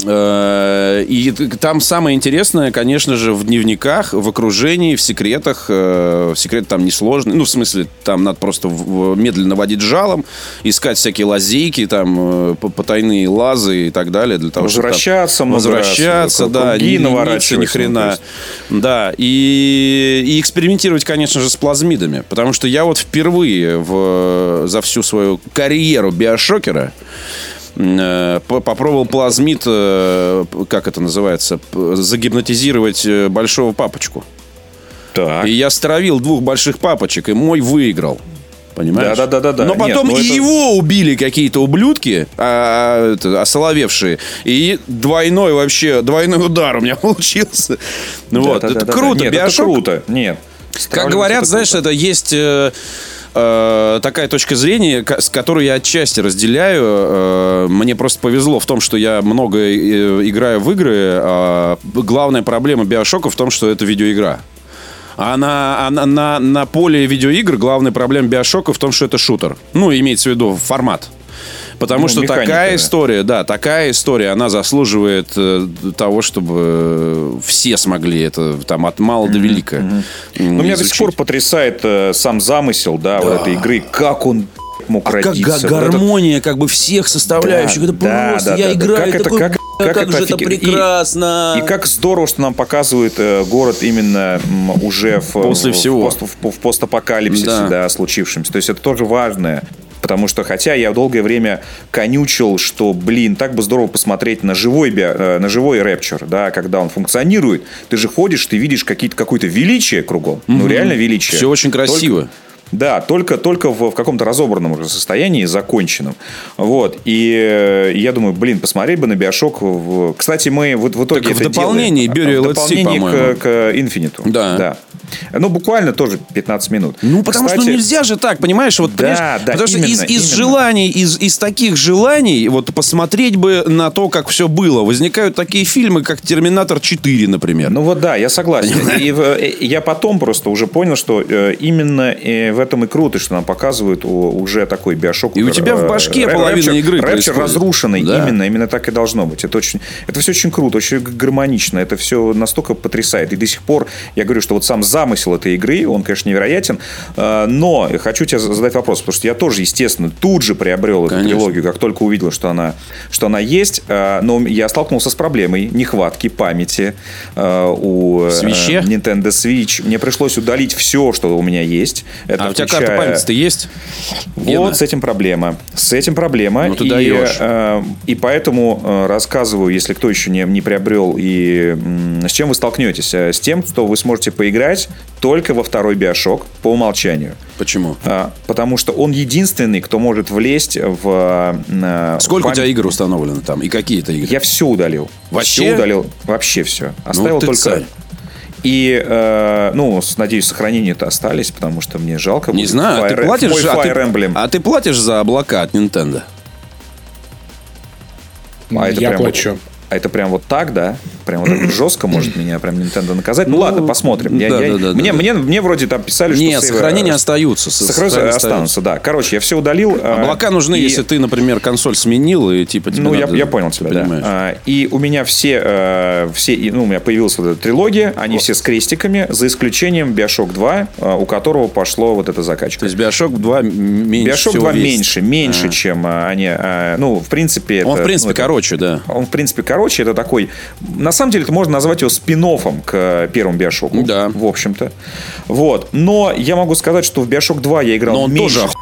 и т- там самое интересное, конечно же, в дневниках, в окружении, в секретах. Э, Секрет там несложный. Ну, в смысле, там надо просто медленно водить жалом, искать всякие лазейки, там, э, потайные лазы и так далее. Для того, чтобы там Возвращаться раз, Возвращаться, круги да. не лениться наворачивать, ни ну, хрена. Да. И, и экспериментировать, конечно же, с плазмидами. Потому что я вот впервые в, за всю свою карьеру биошокера э, попробовал плазмид, э, как это называется, загипнотизировать э, большого папочку. Так. И я стравил двух больших папочек, и мой выиграл. Понимаешь? Да-да-да-да-да. Но Нет, потом ну и это- его убили какие-то ублюдки, а, это, осоловевшие. И двойной вообще, двойной удар у меня получился. Ну вот, это Да-да-да-да. круто. Нет, это Биошок круто. Нет. как говорят, это знаешь, это есть э, э, такая точка зрения, с которой я отчасти разделяю. Э, мне просто повезло в том, что я много э, играю в игры. а главная проблема Биошока в том, что это видеоигра. А на, на, на, на поле видеоигр главная проблема Биошока в том, что это шутер. Ну, имеется в виду формат. Потому Ну, что механика, такая да. история, да, такая история, она заслуживает э, того, чтобы э, все смогли это там от мала до велика. Ну, меня до сих пор потрясает э, сам замысел, да, вот этой игры. Как он мог А как родиться. га- Вот этот- гармония как бы всех составляющих. Да, это да, просто, да, я да, да. играю, Как это- такой, как- «Бля, как как, это же это офиге- и- прекрасно. И как здорово, что нам показывают э, город именно м, уже в, После в- всего. в, пост- в- в постапокалипсисе, Да. да. случившемся. То есть это тоже важное. Потому что, хотя я долгое время конючил, что, блин, так бы здорово посмотреть на живой, био- э, на живой рэпчер, да, когда он функционирует. Ты же ходишь, ты видишь какие-то, какое-то величие кругом. Ну, реально величие. Все очень Только- красиво. Да, только, только в, в каком-то разобранном уже состоянии, законченном. Вот. И э, я думаю, блин, посмотреть бы на Биошок. В... Кстати, мы в, в итоге Так в это дополнении делаем. Burial В дополнении к, к Инфиниту. Да. Ну, буквально тоже 15 минут. Ну, потому что Кстати, ну, нельзя же так, понимаешь? Вот, Да, понимаешь? да, потому что из, именно, из именно. желаний, из, из таких желаний, вот посмотреть бы на то, как все было, возникают такие фильмы, как «Терминатор 4», например. Ну вот да, я согласен. И в- э, я потом просто уже понял, что э, именно э, в этом и круто, что нам показывают уже такой биошок. И у тебя в башке Рэп- половина рэпчер- игры Рэпчер происходит. разрушенный. Да. Именно, именно так и должно быть. Это очень, это все очень круто, очень гармонично. Это все настолько потрясает. И до сих пор я говорю, что вот сам замысел этой игры, он, конечно, невероятен. Э, Но хочу тебе задать вопрос, потому что я тоже, естественно, тут же приобрел эту Конечно. трилогию, как только увидел, что она, что она есть. Э, Но я столкнулся с проблемой нехватки памяти э, у э, Свече? Nintendo Switch. Мне пришлось удалить все, что у меня есть. Это а у тебя карта памяти-то есть? Вот с этим проблема. С этим проблема. Ну, ты и, даешь. э, и поэтому э, рассказываю, если кто еще не, не приобрел, и с чем вы столкнетесь? Э, С тем, что вы сможете поиграть только во второй биошок по умолчанию. Почему? А, Потому что он единственный, кто может влезть в... э, Сколько у память- тебя игр установлено там? И какие это игры? Я все удалил. Вообще? Все удалил. Вообще все. Оставил ты только... царь. И, э, ну, надеюсь, сохранения-то остались, потому что мне жалко. Не знаю, а ты Fire- платишь, мой а ты, Fire Emblem. а ты платишь за облака от Nintendo? А это я прям плачу. А это прям вот так, да? Прям вот так жестко может меня прям Nintendo наказать. Ну, ладно, посмотрим. Я- да, я- да, да, мне, да. мне, мне вроде там писали, что... Нет, сейвы, сохранения э, остаются. сохранения останутся, да. Короче, я все удалил. э, Облака нужны, и- если ты, например, консоль сменил и типа Ну, я, надо- я понял тебя, да. понимаешь. А, И у меня все, э, все, ну, у меня появилась вот эта трилогия, они все с крестиками, за исключением Bioshock 2, э, у которого пошло вот эта закачка. То есть Bioshock 2 м- меньше Bioshock всего 2 весит. меньше, меньше, А. чем они, ну, в принципе... Он, это, в принципе, ну, короче, да. Он, в принципе, короче, это такой... На самом деле, это можно назвать его спин к э, первому Биошоку. Да. В общем-то. Вот. Но я могу сказать, что в Bioshock 2 я играл Но он меньше. тоже ох-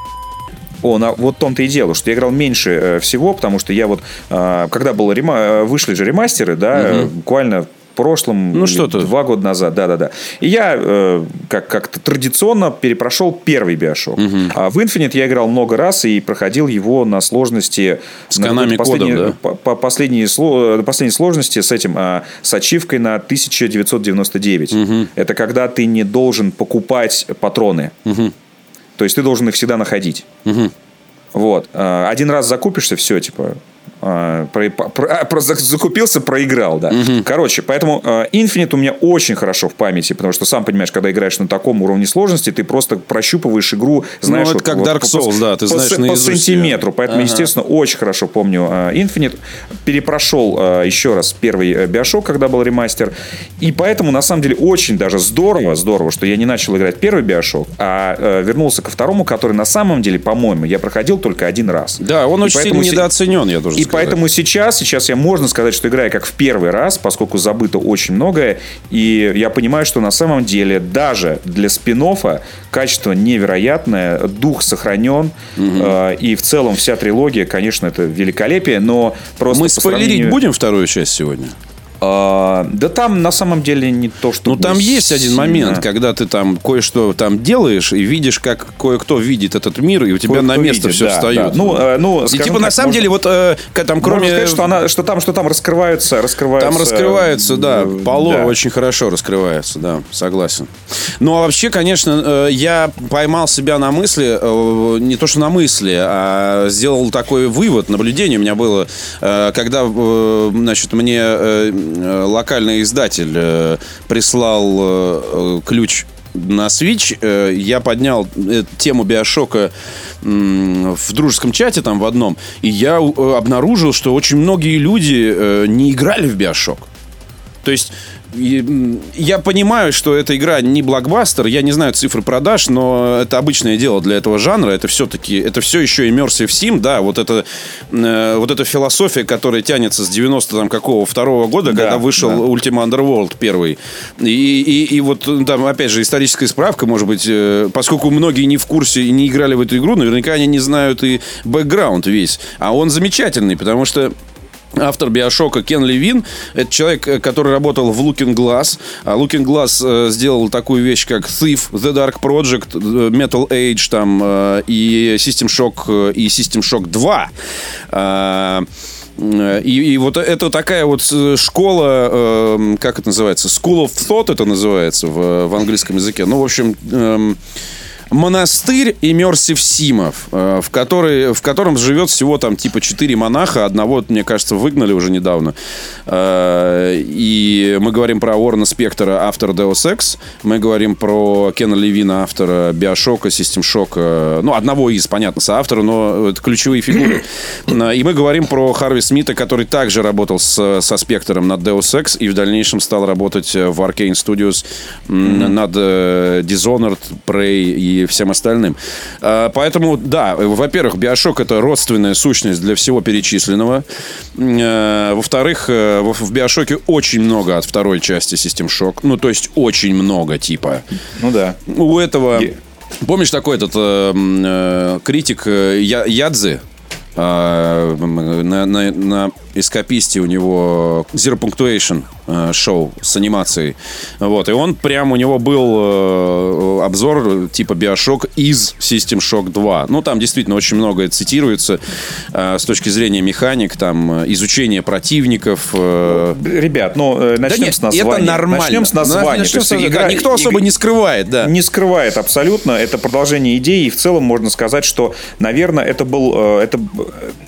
О, на- вот в том-то и дело, что я играл меньше э, всего, потому что я вот, э, когда было рема- э, вышли же ремастеры, да, э, буквально прошлом, Ну, что-то. два года назад, да-да-да. И я э, как- как-то традиционно перепрошел первый Биошок. А в Infinite я играл много раз и проходил его на сложности... С на последней- кодом, да? по, по последней, сло- последней сложности с этим, а, с ачивкой на 1999. Это когда ты не должен покупать патроны. То есть ты должен их всегда находить. Вот. А, Один раз закупишься, все, типа, про- про- а, про- зак- закупился, проиграл, да. Короче, поэтому а, Infinite у меня очень хорошо в памяти, потому что, сам понимаешь, когда играешь на таком уровне сложности, ты просто прощупываешь игру, знаешь... Ну, это как Dark по- Souls, да, ты по, знаешь по её. сантиметру. Поэтому, Ага. естественно, очень хорошо помню а, Infinite. Перепрошел а, еще раз первый э, Bioshock, когда был ремастер. И поэтому, на самом деле, очень даже здорово, здорово, что я не начал играть первый Bioshock, а э, вернулся ко второму, который на самом деле, по-моему, я проходил только один раз. Да, он И очень сильно поэтому недооценен, я должен И. поэтому сейчас, сейчас я можно сказать, что играю как в первый раз, поскольку забыто очень многое. И я понимаю, что на самом деле даже для спин качество невероятное, дух сохранен. э, и в целом вся трилогия, конечно, это великолепие, но просто Мы по спойлерить сравнению- будем вторую часть сегодня? А, да там на самом деле не то, что... Ну, там есть один момент, когда ты там кое-что там делаешь и видишь, как кое-кто видит этот мир, и у тебя Кое-кто на место видит, все да, встает. да. Ну, э, ну, и типа на так, самом можно- деле вот э, там кроме... Можно сказать, что, она, что, там, что там раскрываются, раскрываются... Там раскрывается, да, э, поло да. очень хорошо раскрывается, да, согласен. Ну, а вообще, конечно, э, я поймал себя на мысли, э, не то что на мысли, а сделал такой вывод, наблюдение у меня было, когда, значит, мне локальный издатель э, прислал э, э, ключ на Switch э, я поднял э, тему Биошока в дружеском чате там в одном, и я э, обнаружил, что очень многие люди э, не играли в Биошок. То есть я понимаю, что эта игра не блокбастер, я не знаю цифры продаж, но это обычное дело для этого жанра. Это все-таки, это все еще immersive sim, да, вот это, э, вот эта философия, которая тянется с 90 там какого второго года, Да, когда вышел да. Ultima Underworld первый. И, и, и вот там, опять же, историческая справка, может быть, э, поскольку многие не в курсе и не играли в эту игру, наверняка они не знают и бэкграунд весь. А он замечательный, потому что Автор Биошока Кен Левин Это человек, э, который работал в Looking Glass А Looking Glass э, сделал такую вещь, как Thief, The Dark Project э, Metal Age там, э, И System Shock э, И System Shock 2 А, э, и, и вот это такая вот э, школа, э, как это называется? School of Thought это называется в, в английском языке. Ну, в общем, эм, монастырь иммерсив симов, э, в, который, в котором живет всего там типа четыре монаха. Одного, мне кажется, выгнали уже недавно. Э, И мы говорим про Уоррена Спектора, автора Deus Ex. Мы говорим про Кена Левина, автора Биошока, Систем Шока. Ну, одного из, понятно, соавтора, но это ключевые фигуры. Э, И мы говорим про Харви Смита, который также работал с, со Спектором над Deus Ex и в дальнейшем стал работать в Arcane Studios над э, Dishonored, Prey и всем остальным. А, Поэтому, да, во-первых, Биошок это родственная сущность для всего перечисленного. Э, Во-вторых, э, в Биошоке очень много от второй части System Shock. Ну, то есть очень много, типа. Ну да. У этого... Помнишь такой этот э, м, э, критик э, Я- Ядзе? А, м, на, на, на эскаписте у него Zero Punctuation э, шоу с анимацией. Вот. И он прям, у него был э, обзор типа Bioshock из System Shock 2. Ну, там действительно очень многое цитируется э, с точки зрения механик, там, изучения противников. Ребят, ну, начнем да нет, с названия. Это нормально. Начнем с названия. Начнем с названия. игра- Да, Никто иг- особо не скрывает, да. Не скрывает абсолютно. Это продолжение идеи. И в целом можно сказать, что, наверное, это был... Это,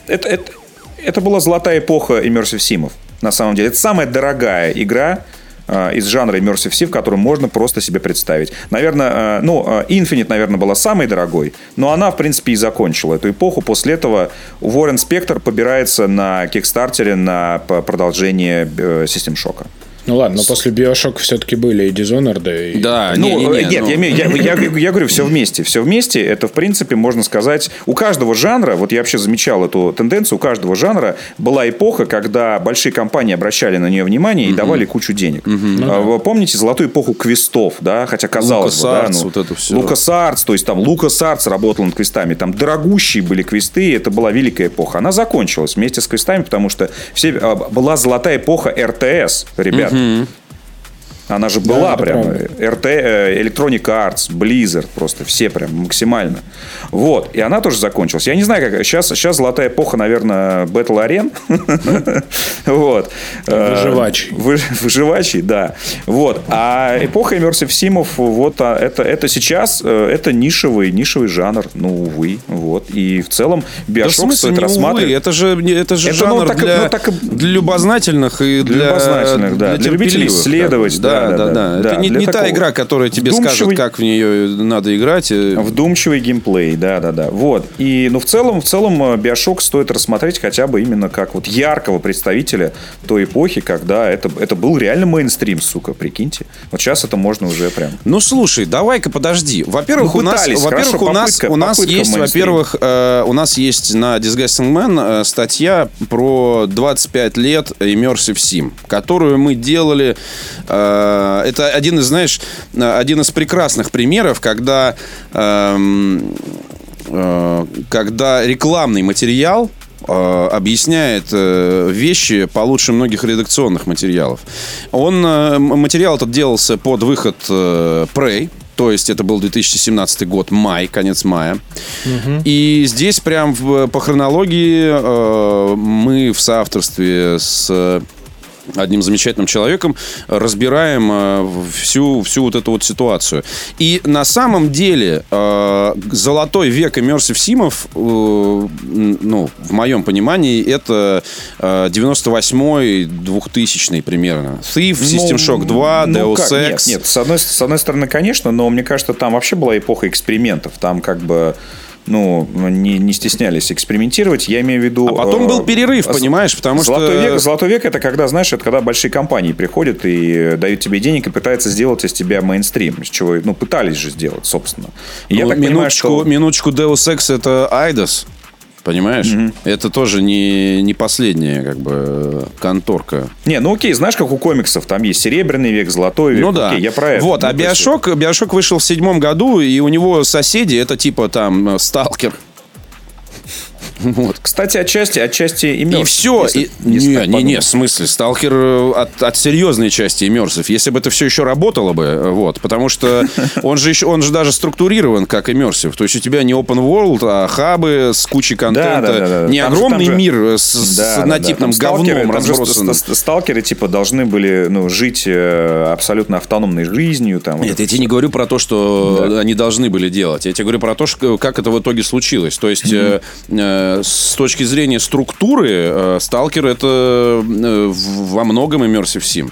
это, это, это была золотая эпоха Immersive Симов. На самом деле, это самая дорогая игра э, из жанра Immersive Sim, которую можно просто себе представить. Наверное, э, ну, э, Infinite, наверное, была самой дорогой, но она, в принципе, и закончила эту эпоху. После этого Уоррен Спектр побирается на Кикстартере на продолжение э, System Shock. Ну ладно, но после Биошока все-таки были и Dishonored, и... Да, Ну, не-не-не, нет, ну. я, имею- я, я- я говорю, все вместе. Все вместе, это, в принципе, можно сказать, у каждого жанра, вот я вообще замечал эту тенденцию, у каждого жанра была эпоха, когда большие компании обращали на нее внимание и давали кучу денег. А, Вы помните золотую эпоху квестов, да, хотя казалось бы, да, LucasArts, ну, вот это всё. LucasArts, то есть там LucasArts работал над квестами, там дорогущие были квесты, это была великая эпоха. Она закончилась вместе с квестами, потому что все, а, была золотая эпоха РТС, ребят. Mm-hmm. Она же была это прям. правда. RT, э, Electronic Arts, Blizzard, просто все прям максимально. Вот. И она тоже закончилась. Я не знаю, как... Сейчас, сейчас золотая эпоха, наверное, Battle Arena. Вот. Э, Выживачий. вы- Выживачий, да. Вот. А эпоха Immersive Симов, вот а, это, это сейчас, э, это нишевый, нишевый жанр. Ну, увы. Вот. И в целом Да смысле, стоит рассматривать. это же, это же ну, жанр для, ну, так и- для любознательных и для, Для любознательных, да. Для любителей исследовать, бы. Да, Да, да, да, да. Это не, не та игра, которая тебе Вдумчивый- скажет, как в нее надо играть. э, Вдумчивый геймплей, да, да, да. Вот. И, ну, в целом, в целом, э, Bioshock стоит рассмотреть хотя бы именно как вот яркого представителя той эпохи, когда это, это был реально мейнстрим, сука, прикиньте. Вот сейчас это можно уже прям. Ну слушай, давай-ка подожди. Во-первых, Ну, у нас, во-первых, хорошо, у нас, попытка- у нас попытка есть, во-первых, э, у нас есть на Disgusting Man э, статья про 25 лет Immersive Sim, которую мы делали. э, это один из, знаешь, э, один из прекрасных примеров, когда эм, э, когда рекламный материал э, объясняет э, вещи получше многих редакционных материалов. Он, э, материал этот делался под выход э, Prey, то есть это был 2017 год, май, конец мая. И здесь прям в- по хронологии э, мы в соавторстве с одним замечательным человеком разбираем э, всю, всю вот эту вот ситуацию. И на самом деле э, золотой век Immersive Симов, э, ну, в моем понимании, это э, 98-й, 2000 примерно. Thief, System Shock 2, Ну, Deus как? Ex. Нет, нет, с одной, с одной стороны, конечно, но мне кажется, там вообще была эпоха экспериментов. Там как бы ну, не, не стеснялись экспериментировать. Я имею в виду... А потом э, был перерыв, с- понимаешь, потому золотой что... Век, золотой век это когда, знаешь, это когда большие компании приходят и дают тебе денег и пытаются сделать из тебя мейнстрим, с чего, ну, пытались же сделать, собственно. И я Ну, так понимаю, минуточку, что... минуточку Deus Ex это Айдос. Понимаешь? Это тоже не, не последняя, как бы, конторка. Не, ну окей, знаешь, как у комиксов, там есть серебряный век, золотой век. Ну да. Окей, я про это. Вот, Ну, а то есть- Биошок, Биошок вышел в седьмом году, и у него соседи это типа там Сталкер. Вот. Кстати, отчасти, отчасти и И мертв, все. если- если не, не, не, в смысле, Сталкер э, от, от серьезной части иммерсив. Если бы это все еще работало бы, э, вот, потому что он же еще, он же даже структурирован как иммерсив. То есть у тебя не open world, а хабы с кучей контента. Да, да, да, да. Не Там огромный же- мир э, с, с Да, да, да. однотипным Там говном ст- Сталкеры, типа, должны были ну, жить абсолютно автономной жизнью. Там, вот Нет, это я тебе не говорю про то, что они должны были делать. Я тебе говорю про то, что- как это в итоге случилось. То есть, э, с точки зрения структуры, э, Сталкер это э, во многом Immersive Sim.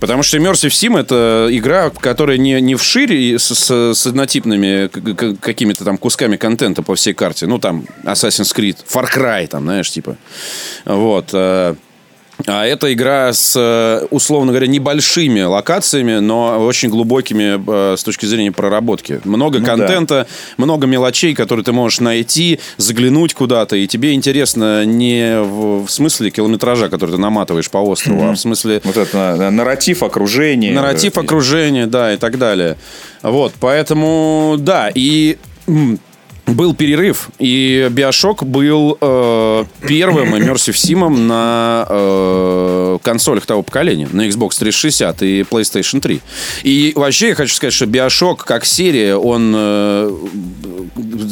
Потому что Immersive Sim это игра, которая не, не вширь и с, с- с однотипными какими-то там кусками контента по всей карте. Ну, там Assassin's Creed, Far Cry, там, знаешь, типа. Вот. Э, а это игра с, э, условно говоря, небольшими локациями, но очень глубокими э, с точки зрения проработки. Много Ну да. контента, много мелочей, которые ты можешь найти, заглянуть куда-то, и тебе интересно не в, в смысле километража, который ты наматываешь по острову, а в смысле Вот это на- нарратив окружения. нарратив Да. окружения, да, и так далее. Вот, поэтому, да, и был перерыв, и Биошок был э, первым Immersive Симом на э, консолях того поколения, на Xbox 360 и PlayStation 3. И вообще я хочу сказать, что Биошок как серия, он э,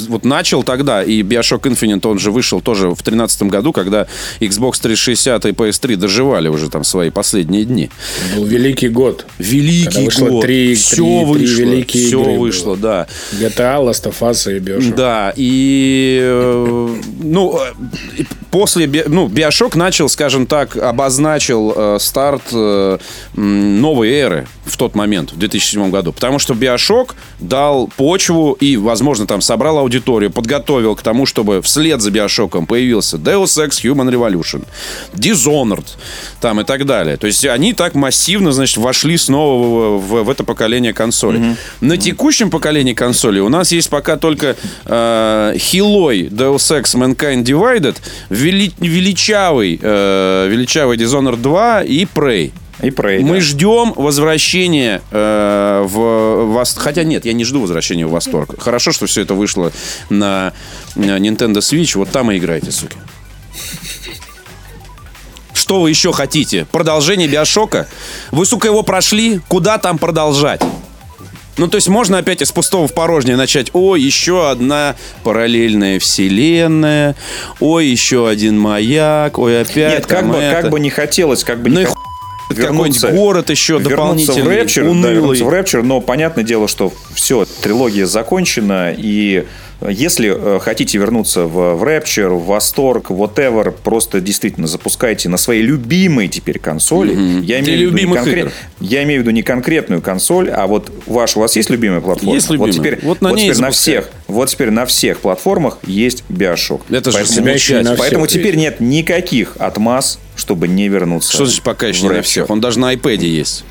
вот начал тогда, и Bioshock Infinite, он же вышел тоже в 2013 году, когда Xbox 360 и PS3 доживали уже там свои последние дни. Был великий год. Великий Когда вышло год. три- все три- три вышло. великие все игры вышло, было. да. GTA, Last of Us и Bioshock. Да, и э, ну, э, после, ну, Биошок начал, скажем так, обозначил э, старт э, новой эры в тот момент, в 2007 году. Потому что Биошок дал почву и, возможно, там собрал аудиторию, подготовил к тому, чтобы вслед за Биошоком появился Deus Ex Human Revolution, Dishonored, там и так далее. То есть они так массивно, значит, вошли снова в, в- в это поколение консолей. На текущем поколении консолей у нас есть пока только э, хилой Deus Ex Mankind Divided, вели- величавый, э, величавый Dishonored 2 и Prey. И Prey, Мы да. ждем возвращения э, в вос- Хотя нет, я не жду возвращения в восторг. Хорошо, что все это вышло на, на Nintendo Switch. Вот там и играйте, суки. Что вы еще хотите? Продолжение Биошока? Вы, сука, его прошли? Куда там продолжать? Ну, то есть можно опять из пустого в порожнее начать. О, еще одна параллельная вселенная. Ой, еще один маяк. Ой, опять Нет, как бы, это. как бы не хотелось, как бы Ну не и хотелось какой-нибудь город еще в дополнительный, Rapture, да, унылый. вернуться в Rapture, но понятное дело, что все, трилогия закончена, и если э, хотите вернуться в, в Rapture, в Восторг, whatever, просто действительно запускайте на своей любимой теперь консоли. Я, Для имею в виду не любимых конкрет- игр. я имею в виду не конкретную консоль, а вот ваш, у вас есть любимая платформа? Есть Вот любимая. теперь, Вот на вот ней теперь на всех, вот теперь на всех платформах есть Bioshock. Это же Поэтому- себя еще на Поэтому всех теперь есть. нет никаких отмаз, чтобы не вернуться. Что значит пока еще не на всех? Он даже на iPad есть.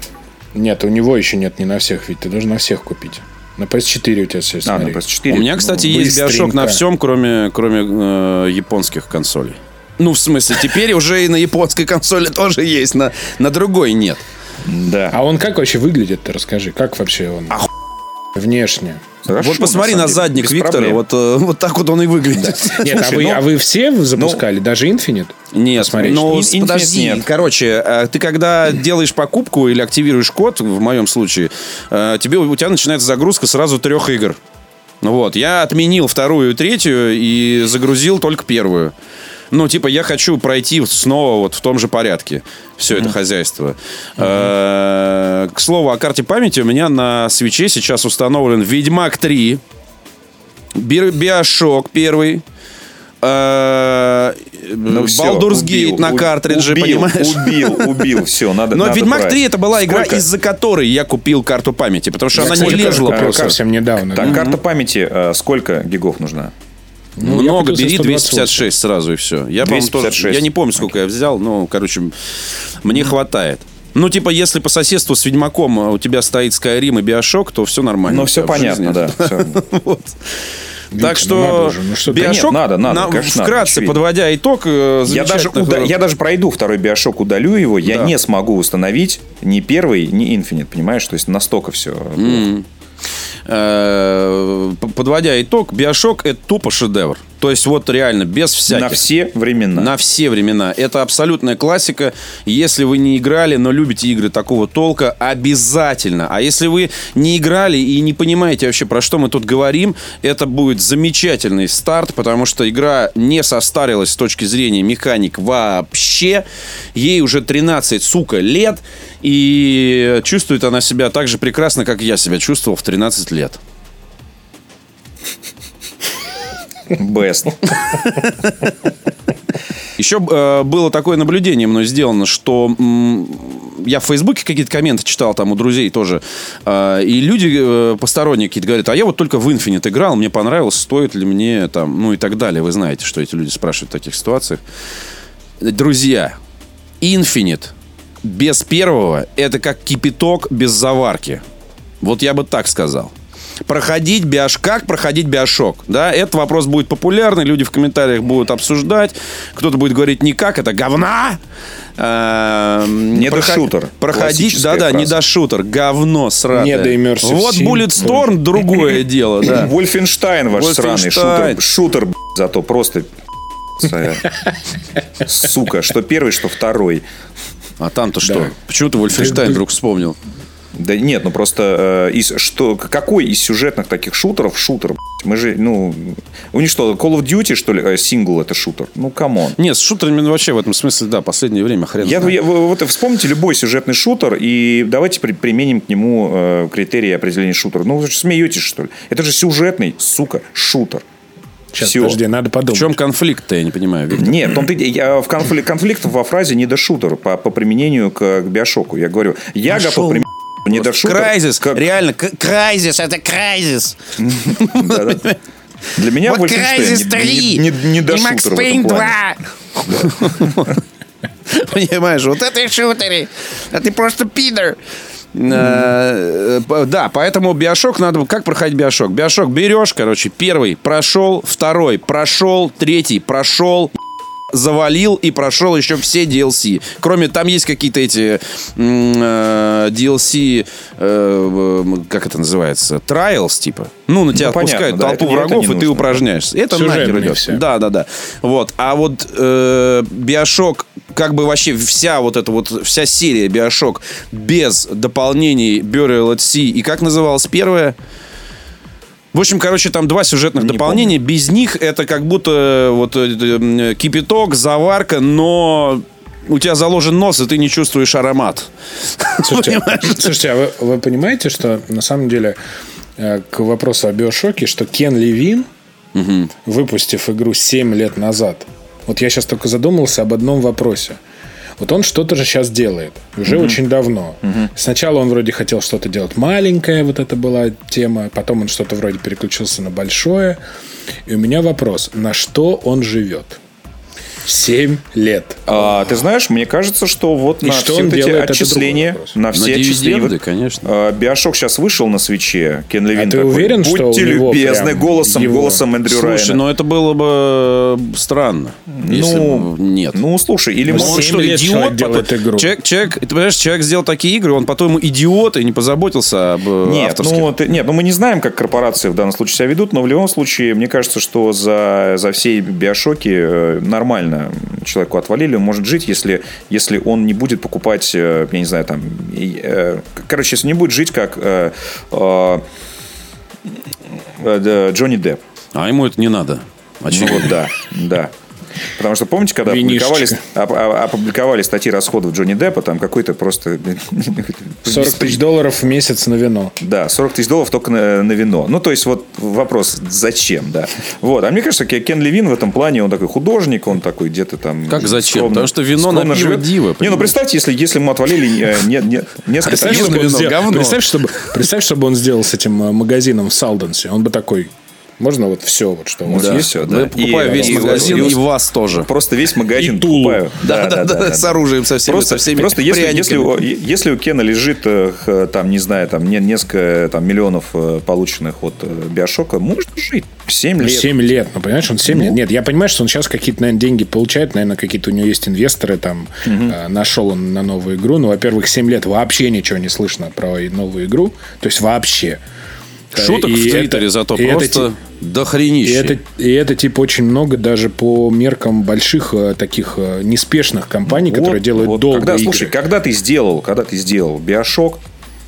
Нет, у него еще нет не на всех, ведь ты должен на всех купить. На PS4 у тебя все А, на PS4. У меня, кстати, ну, есть Биошок на всем, кроме, кроме э, японских консолей. Ну, в смысле, теперь уже и на японской консоли тоже есть, на, на другой нет. Да. А он как вообще выглядит, ты расскажи. Как вообще он? Внешне. Хорошо, вот посмотри на на, деле, задник без Виктора, проблем. вот, э, вот так вот он и выглядит. Нет, а, Слушай, вы, ну- а вы все запускали? Даже Infinite? Нет, Посмотреть. ну, Ин- с- Infinite подожди, нет. короче, э, ты когда делаешь покупку или активируешь код, в моем случае, э, тебе, у тебя начинается загрузка сразу трех игр. Ну Вот, я отменил вторую и третью и загрузил только первую. Ну, типа, я хочу пройти снова вот в том же порядке все это хозяйство. Э, К слову, о карте памяти у меня на свече сейчас установлен Ведьмак 3, Би- Биошок первый, э, Ну Baldur's Gate на картридже, убил, понимаешь? Убил, убил, все, надо Но надо Ведьмак брать. 3 это была игра, Сколько? из-за которой я купил карту памяти, потому что Я, она кстати, не купил просто. совсем недавно. Так, да. карта памяти, э, сколько гигов нужна? Ну, Много, бери 128. 256 сразу и все. Я, по-моему, тоже- 256. я не помню, сколько я взял, но, короче, мне хватает. Ну, типа, если по соседству с Ведьмаком а, у тебя стоит Skyrim и Биошок, то все нормально. Ну, все понятно, да. Вот. Так что уже, ну что ты- Да нет, Биошок, надо, надо, на- конечно, вкратце, подводя итог, э, Я даже, замечательных, уда- я даже пройду второй Биошок, удалю его, я Да. не смогу установить ни первый, ни Infinite, понимаешь? То есть настолько все. Подводя итог, Биошок это тупо шедевр. То есть вот реально без всяких. На все времена. На все времена. Это абсолютная классика. Если вы не играли, но любите игры такого толка, обязательно. А если вы не играли и не понимаете вообще, про что мы тут говорим, это будет замечательный старт, потому что игра не состарилась с точки зрения механик вообще. Ей уже 13, сука, лет. И чувствует она себя так же прекрасно, как я себя чувствовал в 13 лет. Best. Еще э, было такое наблюдение мной сделано, что м, я в Фейсбуке какие-то комменты читал там у друзей тоже, э, и люди э, посторонние какие-то говорят, а я вот только в Infinite играл, мне понравилось, стоит ли мне там, ну и так далее. Вы знаете, что эти люди спрашивают в таких ситуациях. Друзья, Infinite без первого это как кипяток без заварки. Вот я бы так сказал. Проходить биош... Как проходить биошок? Да, этот вопрос будет популярный, люди в комментариях будут обсуждать. Кто-то будет говорить никак, это говна. Эм, Не проход- шутер. Проходить, да-да, не до шутер, говно сратое. Не до Вот Bulletstorm другое дело, да. Вольфенштайн ваш сраный. Шутер, шутер, зато просто Сука, что первый, что второй. А там-то что? Да. Почему ты Wolfenstein вдруг вспомнил? Да нет, ну просто э, из, что, какой из сюжетных таких шутеров шутер? Мы же, ну, у них что, Call of Duty, что ли, э, сингл это шутер? Ну, come on. Нет, с шутерами вообще в этом смысле, да, последнее время хрен Я, знает. я- вы- вот вспомните любой сюжетный шутер и давайте при- применим к нему э, критерии определения шутера. Ну, вы же смеетесь, что ли? Это же сюжетный, сука, шутер. Сейчас, Всё. подожди, надо В подумать. чем конфликт-то, я не понимаю. Виктор? Нет, в том-то и- я в конфликт, конфликт во фразе недошутер по, по применению к, к BioShock у. Я говорю, я Пошел готов применить не до шутер. Крайзис, как- реально, крайзис, это крайзис. Для меня Вот не- 3 не, не, не до и Payne плане. 2. Понимаешь, вот это шутеры. А ты просто пидор. Э, Да, поэтому биошок надо... Как проходить биошок? Биошок берешь, короче, первый прошел, второй прошел, третий прошел, завалил и прошел еще все DLC. Кроме, там есть какие-то эти э, DLC, э, как это называется, trials, типа. Ну, на тебя понятно, отпускают да, толпу это врагов, и ты нужно. упражняешься. Это Сюжетные нахер идет. все. Да, да, да. Вот. А вот э, Биошок, как бы вообще вся вот эта вот, вся серия Биошок без дополнений Burial at Sea. И как называлась первая? В общем, короче, там два сюжетных дополнения. Без них это как будто вот э, э, кипяток, заварка, но у тебя заложен нос, и ты не чувствуешь аромат. Слушайте, слушайте, а вы, вы понимаете, что на самом деле э, к вопросу о биошоке, что Кен Левин, выпустив игру 7 лет назад, вот я сейчас только задумался об одном вопросе. Вот он что-то же сейчас делает. Уже очень давно. Сначала он вроде хотел что-то делать маленькое, вот это была тема. Потом он что-то вроде переключился на большое. И у меня вопрос. На что он живет? 7 лет. А, ты знаешь, мне кажется, что вот И на что все он вот эти отчисления, на все На отчисления, вот, конечно. а, Биошок сейчас вышел на свече. Кен Левин А ты такой, уверен, Будьте что любезны, голосом, его- голосом Эндрю Слушай, Райана. ну это было бы странно. если ну, бы нет. ну, слушай, или Ну, может, он что, лет идиот? человек делает Потом- игру. Человек, человек, ты понимаешь, человек сделал такие игры, он потом идиот и не позаботился об э, Нет, авторских. ну, ты- нет, ну мы не знаем, как корпорации в данном случае себя ведут, но в любом случае, мне кажется, что за, за все биошоки э, нормально человеку отвалили, он может жить, если, если он не будет покупать, э, я не знаю, там, э, короче, если не будет жить как э, э, э, Джонни Депп. А ему это не надо. Ну Очевидно. вот да, да. Потому что помните, когда опубликовали, оп- оп- опубликовали статьи расходов Джонни Деппа, там какой-то просто... 40 тысяч долларов в месяц на вино. Да, 40 тысяч долларов только на, на вино. Ну, то есть, вот вопрос, зачем, да. Вот, а мне кажется, Ке- Кен Левин в этом плане, он такой художник, он такой где-то там... Как зачем? скромно- Потому что вино на живет. диво, Не, ну, представьте, если, если ему отвалили э, не, не, несколько... Представь, чтобы он вино, сделал- говно. представь, чтобы, представь, чтобы он сделал с этим э, магазином в Салденсе. Он бы такой, можно вот все, вот что у вас Да. есть? всё, Я да. покупаю И- весь и- магазин и- и вас тоже. Просто весь магазин И Тулу. покупаю. Да, да, да, с оружием со всеми, Просто, со всеми просто если, если, если у Кена лежит, э, там, не знаю, там, не- несколько там, миллионов э, полученных от э, Биошока, можно жить 7 Ну, лет. 7 лет, ну, понимаешь, он 7 лет. Нет, я понимаю, что он сейчас какие-то, наверное, деньги получает, наверное, какие-то у него есть инвесторы, там, э, нашел он на новую игру. Ну, во-первых, 7 лет вообще ничего не слышно про новую игру. То есть вообще. Шуток И в это- Твиттере зато и это просто И дохренище. это, и это, типа, очень много даже по меркам больших э, таких э, неспешных компаний, которые Вот, делают вот. долго когда, игры. Слушай, когда ты сделал, когда ты сделал BioShock,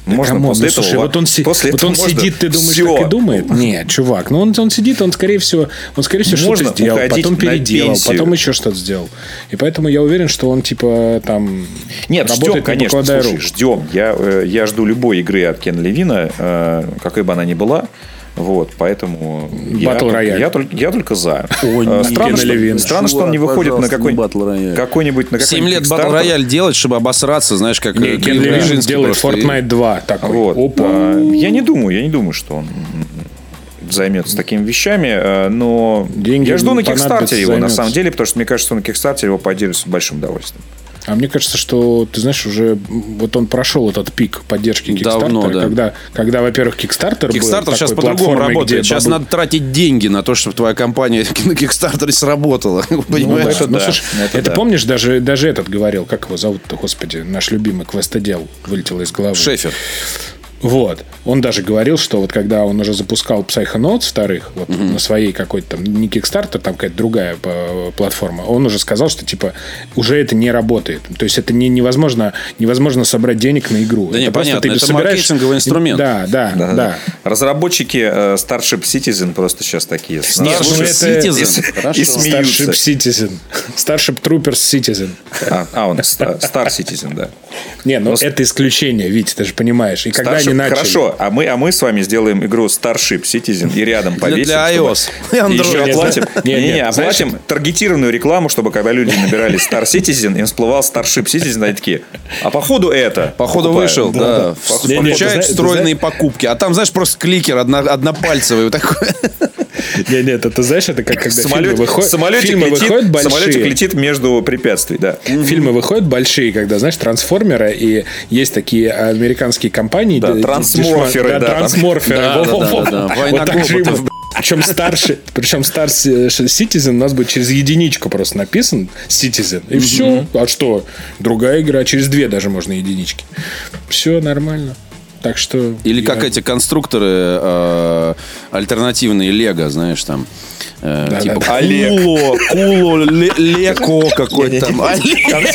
можно Come on, после ну, этого... слушай, вот он, после вот этого он можно сидит, ты думаешь, всё. так и думает? Нет, чувак, ну он, он сидит, он скорее всего, он скорее всего Можно что-то сделал, потом переделал, потом еще что-то сделал. И поэтому я уверен, что он типа там Нет, ждем, работает, не конечно, слушай, рук. ждем. Я, э, я жду любой игры от Кен Левина, э, какой бы она ни была. Вот, поэтому я, Royale. я, только, я только за. О, Э, странно, что, Левин. странно, что он не выходит на пожалуйста, какой, какой-нибудь на 7 какой-нибудь лет Kickstarter. Royale делать, чтобы обосраться, знаешь, как Не, Кен Левин делает Fortnite 2 такой. Вот. Опа. А, Я не думаю, я не думаю, что он займется такими вещами, э, но Деньги я жду на Кикстартере его, на самом деле, потому что мне кажется, что на Кикстартере его поддерживают с большим удовольствием. А мне кажется, что, ты знаешь, уже вот он прошел этот пик поддержки Давно, Kickstarter, да. когда, когда, во-первых, Kickstarter был Kickstarter сейчас такой по-другому работает. Сейчас надо тратить деньги на то, чтобы твоя компания на Кикстартере сработала. Ну, Понимаешь? да. Ну, да, слушай, это это, да. помнишь, даже, даже этот говорил, как его зовут-то, господи, наш любимый квестодел вылетел из головы. Шефер. Вот. Он даже говорил, что вот когда он уже запускал Psychonauts вторых, вот на своей какой-то там, не Kickstarter, там какая-то другая э, платформа, он уже сказал, что типа уже это не работает. То есть это не, невозможно, невозможно собрать денег на игру. Да не, просто понятно, это собираешь- маркетинговый инструмент. Да, да, да. Разработчики э, Starship Citizen просто сейчас такие. Нет, Starship ну это- Citizen. и- и смеются. Starship Citizen. Starship Troopers Citizen. А, а, он Star, Star Citizen, да. Не, ну Но- это исключение, Витя, ты же понимаешь. И когда Starship начали. Хорошо, а мы, а мы с вами сделаем игру Starship Citizen и рядом повесим. для чтобы- iOS. И еще оплатим, не, не, знаешь, оплатим таргетированную рекламу, чтобы когда люди набирали Star Citizen, им всплывал Starship Citizen, они такие, а походу это. Походу покупаю». вышел, да. Не, не, Включают встроенные покупки. А там, знаешь, просто кликер одно- однопальцевый. Вот такой. Нет, нет, это знаешь, это как когда Самолет- фильмы выходят, самолетик, фильмы летит, выходят большие. самолетик летит между препятствий, да. Фильмы выходят большие, когда, знаешь, трансформеры, и есть такие американские компании. Да, трансморферы, да, там. трансморферы. Да, да, да, да, да. Война Вот так же мы. Причем старше, причем старше Citizen у нас будет через единичку просто написан Citizen. И все. А что? Другая игра. Через две даже можно единички. Все нормально. Так что... Или я- как эти конструкторы э, альтернативные Лего, знаешь, там. э, Да, типа да, да. Олег. Куло, Куло, Ле- Леко какой-то там. Олег.